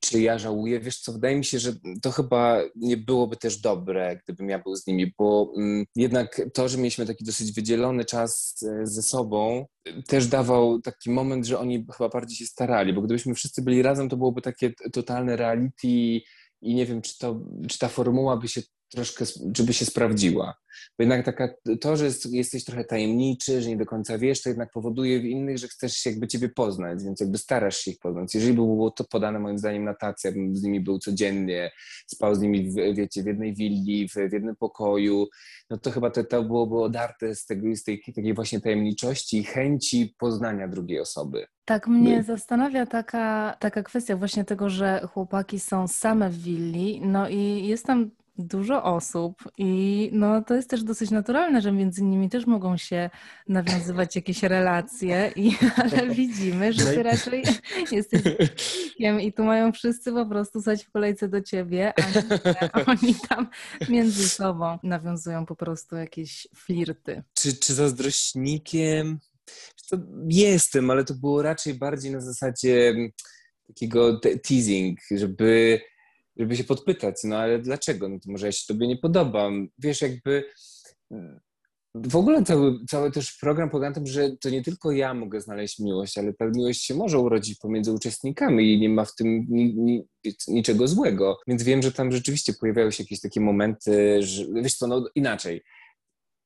S3: Czy ja żałuję? Wiesz co, wydaje mi się, że to chyba nie byłoby też dobre, gdybym ja był z nimi, bo mm, jednak to, że mieliśmy taki dosyć wydzielony czas e, ze sobą, też dawał taki moment, że oni chyba bardziej się starali, bo gdybyśmy wszyscy byli razem, to byłoby takie totalne reality i nie wiem, czy, to, czy ta formuła by się troszkę, żeby się sprawdziła. Bo jednak taka, to, że jest, jesteś trochę tajemniczy, że nie do końca wiesz, to jednak powoduje w innych, że chcesz jakby ciebie poznać, więc jakby starasz się ich poznać. Jeżeli by było to podane moim zdaniem na tacy, bym z nimi był codziennie, spał z nimi, w, wiecie, w jednej willi, w, w jednym pokoju, no to chyba to, to byłoby odarte z, tego, z tej takiej właśnie tajemniczości i chęci poznania drugiej osoby.
S2: Tak mnie zastanawia taka, taka kwestia właśnie tego, że chłopaki są same w willi, no i jest tam dużo osób i no to jest też dosyć naturalne, że między nimi też mogą się nawiązywać jakieś relacje, i, <laughs> ale widzimy, że ty raczej <laughs> jesteś człowiekiem i tu mają wszyscy po prostu stać w kolejce do ciebie, a <laughs> oni tam między sobą nawiązują po prostu jakieś flirty.
S3: Czy, czy zazdrośnikiem? Co, jestem, ale to było raczej bardziej na zasadzie mm, takiego te- teasing, żeby, żeby się podpytać, no ale dlaczego? No to może ja się tobie nie podobam. Wiesz, jakby mm, w ogóle cały, cały też program polega na tym, że to nie tylko ja mogę znaleźć miłość, ale ta miłość się może urodzić pomiędzy uczestnikami i nie ma w tym ni, ni, niczego złego. Więc wiem, że tam rzeczywiście pojawiały się jakieś takie momenty, że wiesz co, no inaczej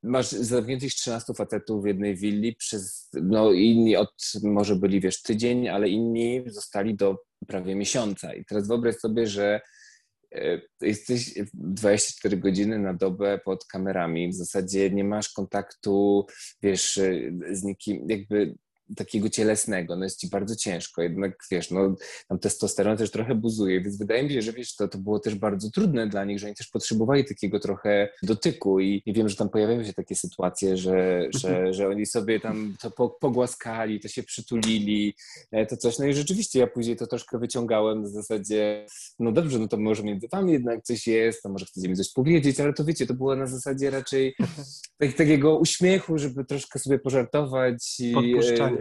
S3: masz zamkniętych 13 facetów w jednej willi przez, no inni od, może byli, wiesz, tydzień, ale inni zostali do prawie miesiąca. I teraz wyobraź sobie, że jesteś 24 godziny na dobę pod kamerami, w zasadzie nie masz kontaktu, wiesz, e, z nikim, jakby takiego cielesnego, no jest ci bardzo ciężko, jednak wiesz, no tam testosteron też trochę buzuje, więc wydaje mi się, że wiesz, to, to było też bardzo trudne dla nich, że oni też potrzebowali takiego trochę dotyku i, i wiem, że tam pojawiają się takie sytuacje, że, że, że oni sobie tam to po, pogłaskali, to się przytulili, e, to coś, no i rzeczywiście ja później to troszkę wyciągałem w zasadzie, no dobrze, no to może między wami jednak coś jest, to może chcecie mi coś powiedzieć, ale to wiecie, to było na zasadzie raczej tak, takiego uśmiechu, żeby troszkę sobie pożartować i, e,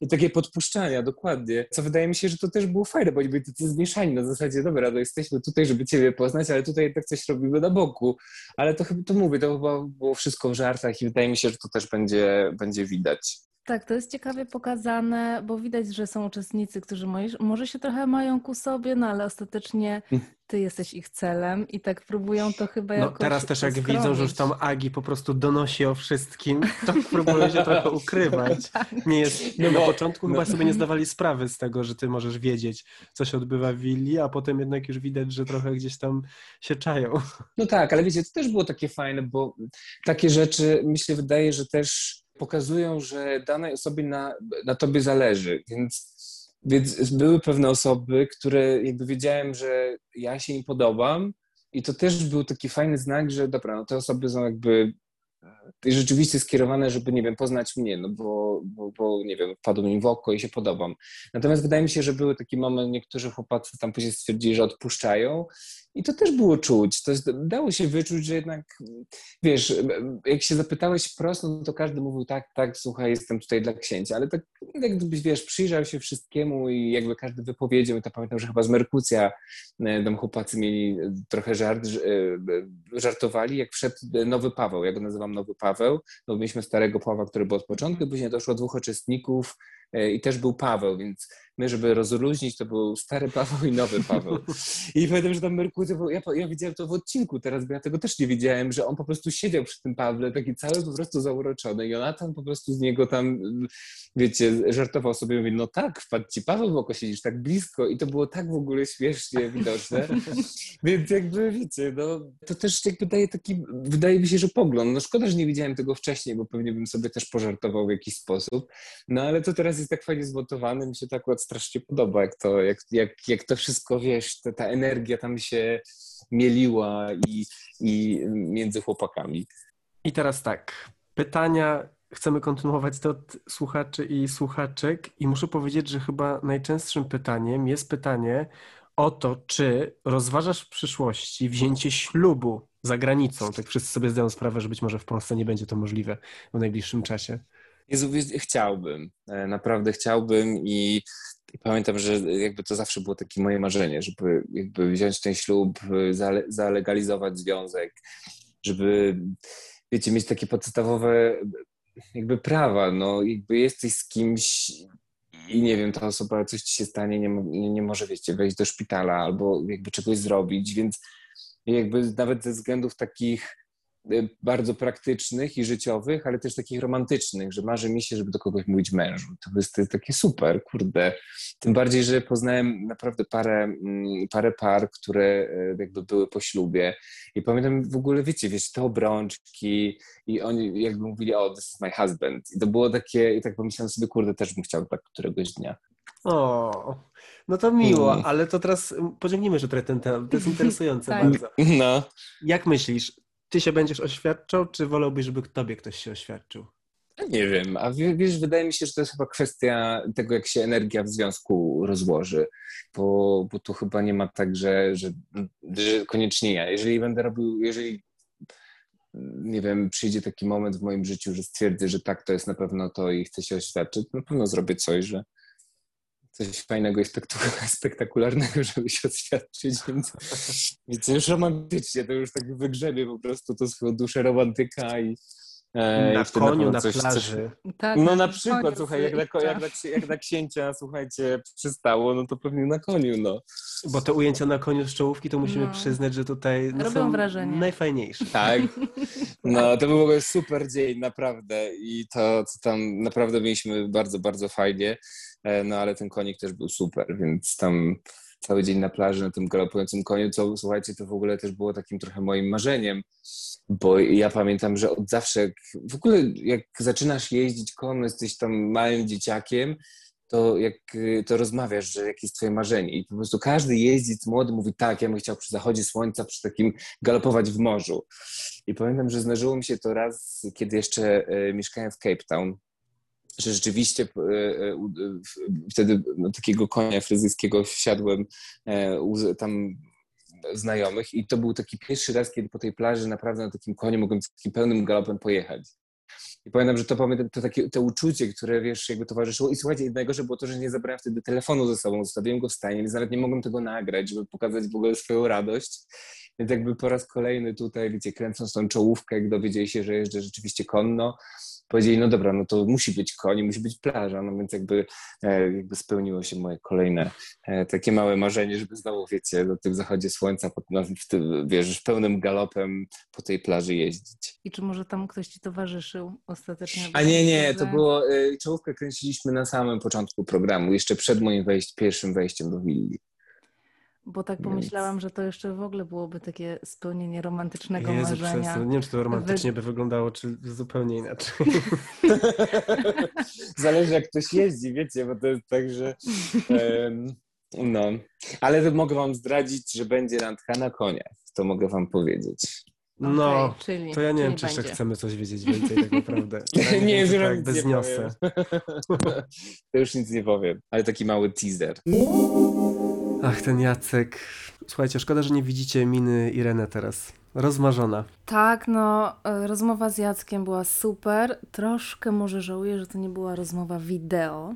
S3: i takie podpuszczania, dokładnie. Co wydaje mi się, że to też było fajne, bo oni byli tacy zmieszani na zasadzie, dobra, no jesteśmy tutaj, żeby ciebie poznać, ale tutaj jednak coś robimy na boku. Ale to chyba, to mówię, to chyba było wszystko w żartach i wydaje mi się, że to też będzie, będzie widać.
S2: Tak, to jest ciekawie pokazane, bo widać, że są uczestnicy, którzy może się trochę mają ku sobie, no ale ostatecznie mm. ty jesteś ich celem i tak próbują to chyba no, jakoś
S1: Teraz też jak widzą, że już tam Agi po prostu donosi o wszystkim, <laughs> to próbują się trochę ukrywać. Tak. Nie jest, no, na początku no. chyba sobie nie zdawali sprawy z tego, że ty możesz wiedzieć, co się odbywa w willi, a potem jednak już widać, że trochę gdzieś tam się czają.
S3: No tak, ale wiecie, to też było takie fajne, bo takie rzeczy, mi się wydaje, że też pokazują, że danej osobie na, na tobie zależy, więc, więc były pewne osoby, które jakby wiedziałem, że ja się im podobam i to też był taki fajny znak, że dobra, no te osoby są jakby rzeczywiście skierowane, żeby, nie wiem, poznać mnie, no bo, bo, bo, nie wiem, wpadł mi w oko i się podobam. Natomiast wydaje mi się, że były takie momenty, niektórzy chłopacy tam później stwierdzili, że odpuszczają i to też było czuć. To dało się wyczuć, że jednak, wiesz, jak się zapytałeś prosto, no to każdy mówił tak, tak, słuchaj, jestem tutaj dla księcia, ale tak jak gdybyś, wiesz, przyjrzał się wszystkiemu i jakby każdy wypowiedział, to pamiętam, że chyba z Merkucja e, tam chłopacy mieli trochę żart, e, żartowali, jak wszedł nowy Paweł, ja go nazywam nowy Paweł, no mieliśmy starego Pawła, który był od początku, później doszło dwóch uczestników e, i też był Paweł, więc my, żeby rozluźnić, to był stary Paweł i nowy Paweł. I pamiętam, że tam Merkury, ja, ja widziałem to w odcinku teraz, bo ja tego też nie widziałem, że on po prostu siedział przy tym Pawle, taki cały po prostu zauroczony. Jonatan po prostu z niego tam, wiecie, żartował sobie, mówi, no tak, wpadł ci Paweł w oko, siedzisz tak blisko i to było tak w ogóle śmiesznie widoczne. <laughs> Więc jakby, wiecie, no, to też jakby daje taki, wydaje mi się, że pogląd. No szkoda, że nie widziałem tego wcześniej, bo pewnie bym sobie też pożartował w jakiś sposób. No ale to teraz jest tak fajnie zmontowane, mi się tak strasznie podoba, jak to, jak, jak, jak to wszystko, wiesz, ta, ta energia tam się mieliła i, i między chłopakami.
S1: I teraz tak, pytania chcemy kontynuować to od słuchaczy i słuchaczek i muszę powiedzieć, że chyba najczęstszym pytaniem jest pytanie o to, czy rozważasz w przyszłości wzięcie ślubu za granicą. Tak wszyscy sobie zdają sprawę, że być może w Polsce nie będzie to możliwe w najbliższym czasie.
S3: Jezu, chciałbym, e, naprawdę chciałbym i, pamiętam, że jakby to zawsze było takie moje marzenie, żeby jakby wziąć ten ślub, zale, zalegalizować związek, żeby, wiecie, mieć takie podstawowe jakby prawa, no jakby jesteś z kimś i nie wiem, ta osoba, coś ci się stanie, nie, nie, nie może, wiecie, wejść do szpitala albo jakby czegoś zrobić, więc jakby nawet ze względów takich bardzo praktycznych i życiowych, ale też takich romantycznych, że marzy mi się, żeby do kogoś mówić mężu. To jest, to jest takie super, kurde. Tym bardziej, że poznałem naprawdę parę, mm, parę par, które y, jakby były po ślubie i pamiętam w ogóle, wiecie, wiecie, te obrączki i oni jakby mówili, o, this is my husband. I to było takie, i tak pomyślałem sobie, kurde, też bym chciał tak któregoś dnia.
S1: O, no to miło, mm. ale to teraz pociągnijmy że ten temat. To jest interesujące <laughs> tak. bardzo.
S3: No.
S1: Jak myślisz, ty się będziesz oświadczał, czy wolałbyś, żeby tobie ktoś się oświadczył?
S3: Nie wiem, a wiesz, wydaje mi się, że to jest chyba kwestia tego, jak się energia w związku rozłoży, bo, bo tu chyba nie ma tak, że, że, że koniecznie ja. Jeżeli będę robił, jeżeli nie wiem, przyjdzie taki moment w moim życiu, że stwierdzę, że tak, to jest na pewno to i chcę się oświadczyć, na pewno zrobię coś, że coś fajnego i <laughs> spektakularnego, żeby się oświadczyć, więc, więc już romantycznie, to już tak wygrzebie po prostu to swoją duszę romantyka i
S1: e, na koniu, na, coś, plaży.
S3: Coś... Tak, no na przykład, koniu, słuchaj, jak na, jak, na, jak na księcia, słuchajcie, przystało, no to pewnie na koniu, no.
S1: Bo te ujęcia na koniu z czołówki, to musimy no. przyznać, że tutaj
S2: no, Robią wrażenie.
S1: najfajniejsze.
S3: Tak, <laughs> no to był super dzień, naprawdę i to, co tam naprawdę mieliśmy bardzo, bardzo fajnie. E, no ale ten konik też był super, więc tam cały dzień na plaży na tym galopującym koniu, co słuchajcie, to w ogóle też było takim trochę moim marzeniem, bo ja pamiętam, że od zawsze, w ogóle jak zaczynasz jeździć konno, jesteś tam małym dzieciakiem, to jak to rozmawiasz, że jakie jest twoje marzenie i po prostu każdy jeździec młody mówi tak, ja bym chciał przy zachodzie słońca, przy takim galopować w morzu. I pamiętam, że zdarzyło mi się to raz, kiedy jeszcze e, mieszkałem w Cape Town, że rzeczywiście e, e, wtedy takiego konia fryzyjskiego wsiadłem e, tam znajomych i to był taki pierwszy raz, kiedy po tej plaży naprawdę na takim koniu mogłem takim pełnym galopem pojechać. I pamiętam, że to pamiętam, to takie to uczucie, które wiesz, jakby towarzyszyło. I słuchajcie, najgorsze było to, że nie zabrałem wtedy telefonu ze sobą, zostawiłem go w stanie, więc nawet nie mogłem tego nagrać, żeby pokazać w ogóle swoją radość. Więc jakby po raz kolejny tutaj, wiecie, kręcąc tą czołówkę, jak dowiedzieli się, że jeżdżę rzeczywiście konno, powiedzieli, no dobra, no to musi być koń, musi być plaża, no więc jakby, e, jakby spełniło się moje kolejne e, takie małe marzenie, żeby znowu, wiecie, na tym zachodzie słońca, no, w tym, wiesz, pełnym galopem po tej plaży jeździć.
S2: I czy może tam ktoś ci towarzyszył ostatecznie?
S3: A nie, nie, to było, e, czołówkę kręciliśmy na samym początku programu, jeszcze przed moim wejść, pierwszym wejściem do willi.
S2: Bo tak pomyślałam, że to jeszcze w ogóle byłoby takie spełnienie romantycznego Jezu, marzenia.
S1: Przestań. Nie wiem, czy to romantycznie Wy... by wyglądało, czy zupełnie inaczej. <laughs>
S3: Zależy jak ktoś jeździ, wiecie, bo to jest tak, że... Um, no, ale mogę wam zdradzić, że będzie randka na koniach. To mogę wam powiedzieć.
S1: No, okay, czyli, to ja nie wiem, czy jeszcze chcemy coś wiedzieć więcej tak naprawdę. <laughs> Ja
S3: nie, wiem, że tak bezniosę. <laughs> to już nic nie powiem, ale taki mały teaser.
S1: Ach, ten Jacek. Słuchajcie, szkoda, że nie widzicie miny Irenę teraz. Rozmarzona.
S2: Tak, no, e, rozmowa z Jackiem była super. Troszkę może żałuję, że to nie była rozmowa wideo,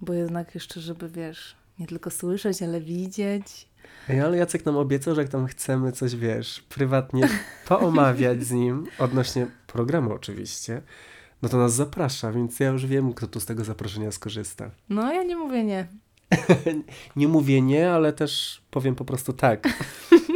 S2: bo jednak jeszcze, żeby wiesz, nie tylko słyszeć, ale widzieć.
S1: Ej, ale Jacek nam obiecał, że jak tam chcemy coś, wiesz, prywatnie <laughs> poomawiać z nim, odnośnie programu oczywiście, no to nas zaprasza, więc ja już wiem, kto tu z tego zaproszenia skorzysta.
S2: No, ja nie mówię nie. <laughs>
S1: nie mówię nie, ale też powiem po prostu tak. <laughs>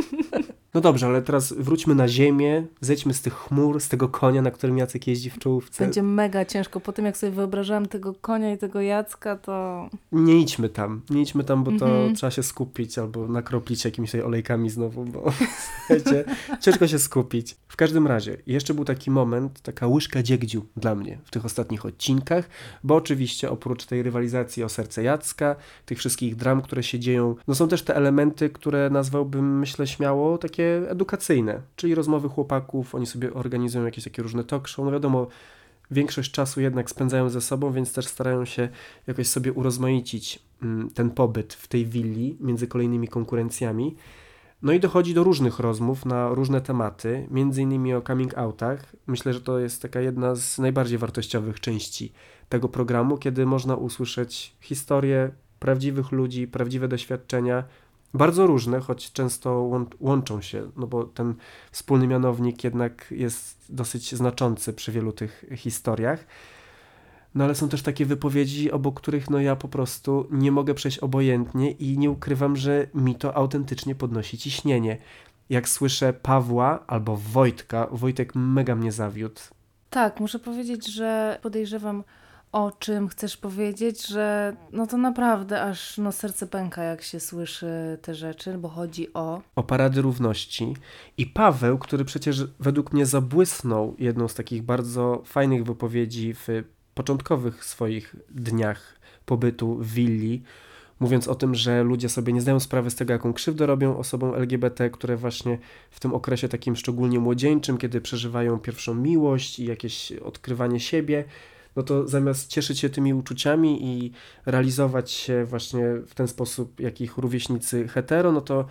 S1: No dobrze, ale teraz wróćmy na ziemię, zejdźmy z tych chmur, z tego konia, na którym Jacek jeździ w czołówce.
S2: Będzie mega ciężko. Po tym, jak sobie wyobrażałam tego konia i tego Jacka, to...
S1: Nie idźmy tam, nie idźmy tam, bo to mm -hmm. trzeba się skupić albo nakroplić jakimiś olejkami znowu, bo <laughs> słuchajcie, ciężko się skupić. W każdym razie, jeszcze był taki moment, taka łyżka dziegdziu dla mnie w tych ostatnich odcinkach, bo oczywiście oprócz tej rywalizacji o serce Jacka, tych wszystkich dram, które się dzieją, no są też te elementy, które nazwałbym, myślę śmiało, takie takie edukacyjne, czyli rozmowy chłopaków, oni sobie organizują jakieś takie różne talk show, no wiadomo, większość czasu jednak spędzają ze sobą, więc też starają się jakoś sobie urozmaicić mm, ten pobyt w tej willi między kolejnymi konkurencjami. No i dochodzi do różnych rozmów na różne tematy, między innymi o coming outach. Myślę, że to jest taka jedna z najbardziej wartościowych części tego programu, kiedy można usłyszeć historię prawdziwych ludzi, prawdziwe doświadczenia, bardzo różne, choć często łączą się, no bo ten wspólny mianownik jednak jest dosyć znaczący przy wielu tych historiach. No ale są też takie wypowiedzi, obok których no ja po prostu nie mogę przejść obojętnie i nie ukrywam, że mi to autentycznie podnosi ciśnienie. Jak słyszę Pawła albo Wojtka, Wojtek mega mnie zawiódł.
S2: Tak, muszę powiedzieć, że podejrzewam o czym chcesz powiedzieć, że no to naprawdę aż no serce pęka, jak się słyszy te rzeczy, bo chodzi o...
S1: O Parady Równości. I Paweł, który przecież według mnie zabłysnął jedną z takich bardzo fajnych wypowiedzi w początkowych swoich dniach pobytu w willi, mówiąc o tym, że ludzie sobie nie zdają sprawy z tego, jaką krzywdę robią osobom LGBT, które właśnie w tym okresie takim szczególnie młodzieńczym, kiedy przeżywają pierwszą miłość i jakieś odkrywanie siebie, no to zamiast cieszyć się tymi uczuciami i realizować się właśnie w ten sposób, jak ich rówieśnicy hetero, no to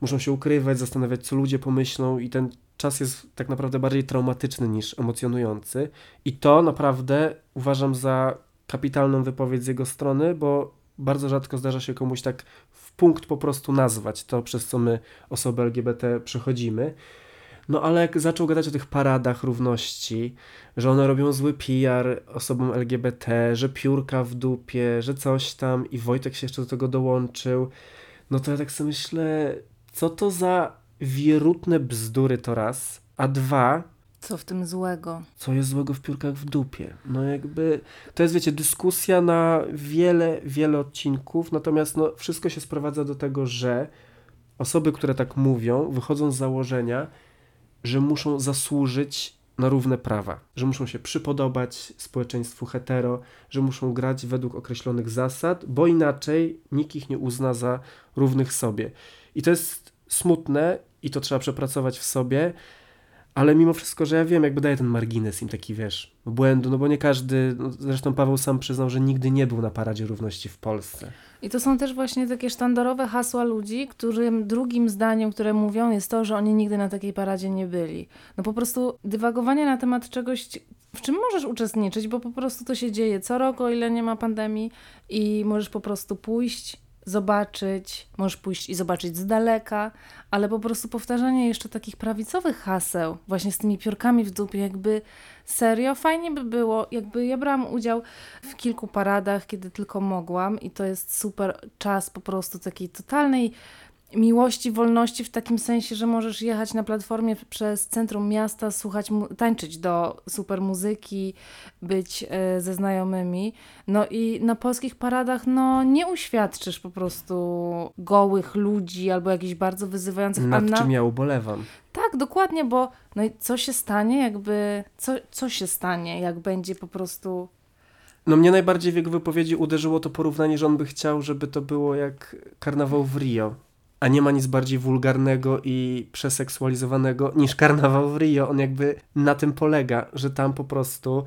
S1: muszą się ukrywać, zastanawiać, co ludzie pomyślą i ten czas jest tak naprawdę bardziej traumatyczny niż emocjonujący. I to naprawdę uważam za kapitalną wypowiedź z jego strony, bo bardzo rzadko zdarza się komuś tak w punkt po prostu nazwać to, przez co my, osoby LGBT, przechodzimy. No ale jak zaczął gadać o tych paradach równości, że one robią zły PR osobom LGBT, że piórka w dupie, że coś tam i Wojtek się jeszcze do tego dołączył, no to ja tak sobie myślę, co to za wierutne bzdury to raz, a dwa,
S2: co w tym złego?
S1: Co jest złego w piórkach w dupie? No jakby, to jest wiecie, dyskusja na wiele, wiele odcinków, natomiast no wszystko się sprowadza do tego, że osoby, które tak mówią, wychodzą z założenia, że muszą zasłużyć na równe prawa, że muszą się przypodobać społeczeństwu hetero, że muszą grać według określonych zasad, bo inaczej nikt ich nie uzna za równych sobie. I to jest smutne i to trzeba przepracować w sobie, ale mimo wszystko, że ja wiem, jakby daje ten margines im taki, wiesz, błędu, no bo nie każdy, no zresztą Paweł sam przyznał, że nigdy nie był na Paradzie Równości w Polsce.
S2: I to są też właśnie takie sztandarowe hasła ludzi, którym drugim zdaniem, które mówią, jest to, że oni nigdy na takiej paradzie nie byli. No po prostu dywagowanie na temat czegoś, w czym możesz uczestniczyć, bo po prostu to się dzieje co roku, o ile nie ma pandemii i możesz po prostu pójść, zobaczyć, możesz pójść i zobaczyć z daleka, ale po prostu powtarzanie jeszcze takich prawicowych haseł, właśnie z tymi piórkami w dupie, jakby serio, fajnie by było, jakby ja brałam udział w kilku paradach, kiedy tylko mogłam i to jest super czas po prostu takiej totalnej miłości, wolności w takim sensie, że możesz jechać na platformie przez centrum miasta, słuchać, tańczyć do super muzyki, być e, ze znajomymi. No i na polskich paradach, no nie uświadczysz po prostu gołych ludzi albo jakichś bardzo wyzywających.
S1: Nad na... czym ja ubolewam.
S2: Tak, dokładnie, bo no i co się stanie, jakby, co, co się stanie, jak będzie po prostu
S1: no mnie najbardziej w jego wypowiedzi uderzyło to porównanie, że on by chciał, żeby to było jak karnawał w Rio a nie ma nic bardziej wulgarnego i przeseksualizowanego niż karnawał w Rio. On jakby na tym polega, że tam po prostu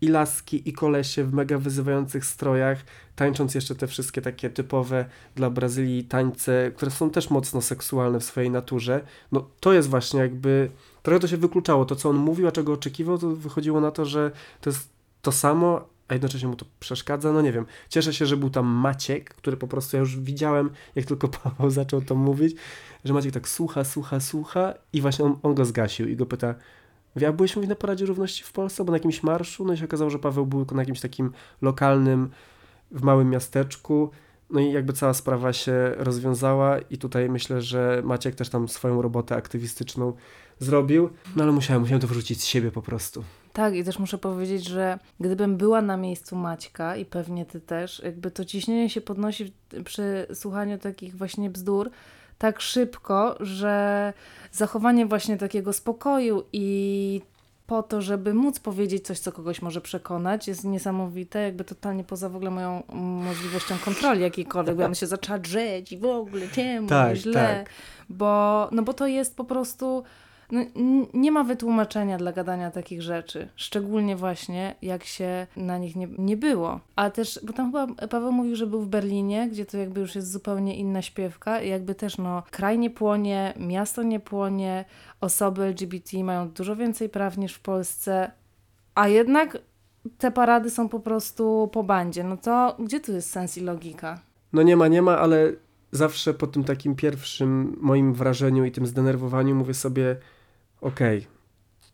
S1: i laski, i kolesie w mega wyzywających strojach, tańcząc jeszcze te wszystkie takie typowe dla Brazylii tańce, które są też mocno seksualne w swojej naturze. No to jest właśnie jakby, trochę to się wykluczało. To, co on mówił, a czego oczekiwał, to wychodziło na to, że to jest to samo, a jednocześnie mu to przeszkadza. No nie wiem. Cieszę się, że był tam Maciek, który po prostu ja już widziałem, jak tylko <laughs> Paweł zaczął to mówić, że Maciek tak słucha, słucha, słucha i właśnie on, on go zgasił i go pyta, ja byłeś na Paradzie Równości w Polsce, bo na jakimś marszu, no i się okazało, że Paweł był na jakimś takim lokalnym, w małym miasteczku, no i jakby cała sprawa się rozwiązała i tutaj myślę, że Maciek też tam swoją robotę aktywistyczną zrobił, no ale musiałem, musiałem to wyrzucić z siebie po prostu.
S2: Tak, i też muszę powiedzieć, że gdybym była na miejscu Maćka i pewnie ty też, jakby to ciśnienie się podnosi przy słuchaniu takich właśnie bzdur tak szybko, że zachowanie właśnie takiego spokoju i po to, żeby móc powiedzieć coś, co kogoś może przekonać, jest niesamowite, jakby totalnie poza w ogóle moją możliwością kontroli jakiejkolwiek, bo ja się zaczęła drzeć i w ogóle czemu, tak, źle, tak. Bo, no bo to jest po prostu no, nie ma wytłumaczenia dla gadania takich rzeczy. Szczególnie właśnie, jak się na nich nie, nie było. A też, bo tam chyba Paweł mówił, że był w Berlinie, gdzie to jakby już jest zupełnie inna śpiewka i jakby też no, kraj nie płonie, miasto nie płonie, osoby LGBT mają dużo więcej praw niż w Polsce, a jednak te parady są po prostu po bandzie. No to gdzie tu jest sens i logika?
S1: No nie ma, nie ma, ale zawsze po tym takim pierwszym moim wrażeniu i tym zdenerwowaniu mówię sobie, Okej. Okay.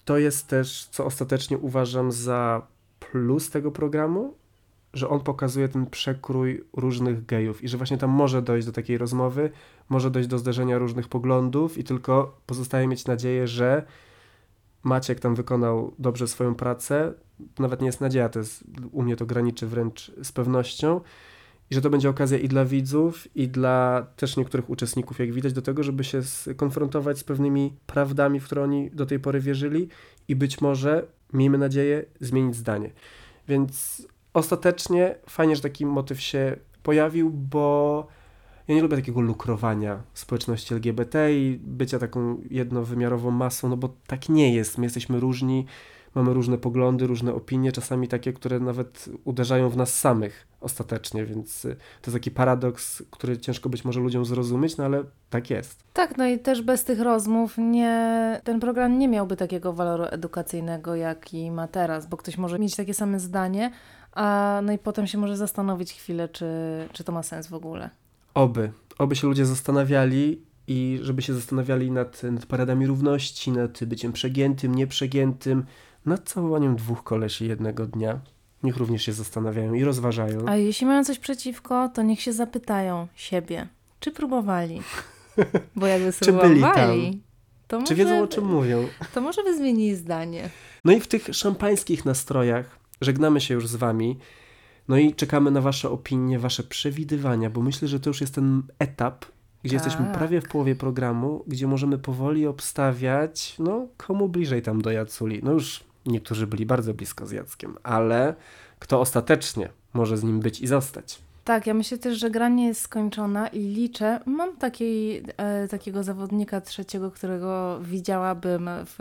S1: To jest też, co ostatecznie uważam za plus tego programu, że on pokazuje ten przekrój różnych gejów i że właśnie tam może dojść do takiej rozmowy, może dojść do zderzenia różnych poglądów i tylko pozostaje mieć nadzieję, że Maciek tam wykonał dobrze swoją pracę. Nawet nie jest nadzieja, to jest, u mnie to graniczy wręcz z pewnością i że to będzie okazja i dla widzów, i dla też niektórych uczestników, jak widać, do tego, żeby się skonfrontować z pewnymi prawdami, w które oni do tej pory wierzyli i być może, miejmy nadzieję, zmienić zdanie. Więc ostatecznie fajnie, że taki motyw się pojawił, bo ja nie lubię takiego lukrowania społeczności LGBT i bycia taką jednowymiarową masą, no bo tak nie jest. My jesteśmy różni, mamy różne poglądy, różne opinie, czasami takie, które nawet uderzają w nas samych ostatecznie, więc y, to jest taki paradoks, który ciężko być może ludziom zrozumieć, no ale tak jest.
S2: Tak, no i też bez tych rozmów nie, ten program nie miałby takiego waloru edukacyjnego, jaki ma teraz, bo ktoś może mieć takie same zdanie, a no i potem się może zastanowić chwilę, czy, czy to ma sens w ogóle.
S1: Oby. Oby się ludzie zastanawiali i żeby się zastanawiali nad, nad paradami równości, nad byciem przegiętym, nieprzegiętym, nad całowaniem dwóch kolesi jednego dnia. Niech również się zastanawiają i rozważają.
S2: A jeśli mają coś przeciwko, to niech się zapytają siebie, czy próbowali. <laughs> Bo jakby spróbowali,
S1: to może, Czy wiedzą o czym mówią?
S2: To może by zmienili zdanie.
S1: No i w tych szampańskich nastrojach żegnamy się już z wami. No i czekamy na wasze opinie, wasze przewidywania, bo myślę, że to już jest ten etap, gdzie tak. jesteśmy prawie w połowie programu, gdzie możemy powoli obstawiać, no komu bliżej tam do Jaculi. No już Niektórzy byli bardzo blisko z Jackiem, ale kto ostatecznie może z nim być i zostać?
S2: Tak, ja myślę też, że gra nie jest skończona i liczę. Mam takiej, e, takiego zawodnika trzeciego, którego widziałabym w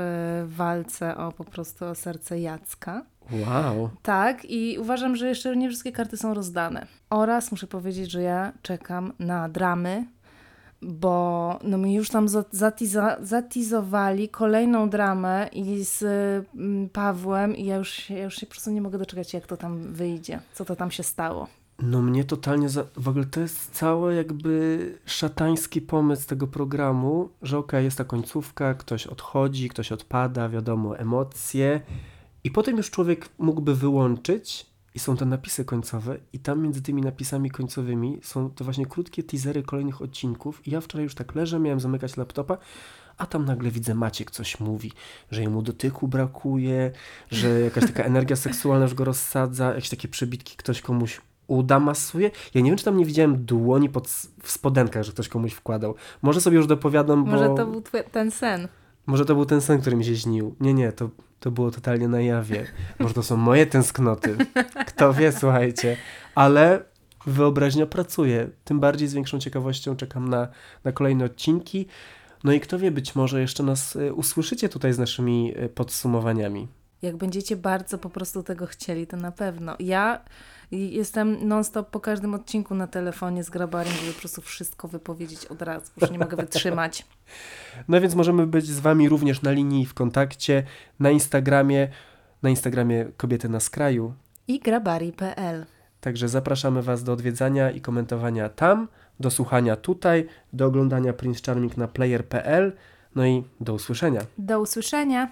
S2: walce o po prostu o serce Jacka.
S1: Wow.
S2: Tak, i uważam, że jeszcze nie wszystkie karty są rozdane. Oraz muszę powiedzieć, że ja czekam na dramy bo no my już tam zatizowali kolejną dramę i z mm, Pawłem i ja już, ja już się po prostu nie mogę doczekać, jak to tam wyjdzie, co to tam się stało.
S1: No mnie totalnie, za... w ogóle to jest cały jakby szatański pomysł tego programu, że okej, jest ta końcówka, ktoś odchodzi, ktoś odpada, wiadomo, emocje i potem już człowiek mógłby wyłączyć i są te napisy końcowe i tam między tymi napisami końcowymi są to właśnie krótkie teasery kolejnych odcinków i ja wczoraj już tak leżę, miałem zamykać laptopa, a tam nagle widzę Maciek coś mówi, że jemu dotyku brakuje, że jakaś taka <laughs> energia seksualna już go rozsadza, jakieś takie przebitki ktoś komuś uda masuje. Ja nie wiem, czy tam nie widziałem dłoni pod, w spodenkach, że ktoś komuś wkładał. Może sobie już dopowiadam, bo...
S2: Może to był ten sen.
S1: Może to był ten sen, który mi się śnił. Nie, nie, to, to było totalnie na jawie. Może to są moje tęsknoty. Kto wie, słuchajcie. Ale wyobraźnia pracuje. Tym bardziej z większą ciekawością czekam na, na kolejne odcinki. No i kto wie, być może jeszcze nas y, usłyszycie tutaj z naszymi y, podsumowaniami.
S2: Jak będziecie bardzo po prostu tego chcieli, to na pewno. Ja jestem non-stop po każdym odcinku na telefonie z grabarem, żeby po prostu wszystko wypowiedzieć od razu. Już nie mogę wytrzymać. <laughs>
S1: No więc możemy być z Wami również na linii w kontakcie, na Instagramie, na Instagramie Kobiety na Skraju.
S2: I grabari.pl
S1: Także zapraszamy Was do odwiedzania i komentowania tam, do słuchania tutaj, do oglądania Prince Charming na player.pl. No i do usłyszenia.
S2: Do usłyszenia.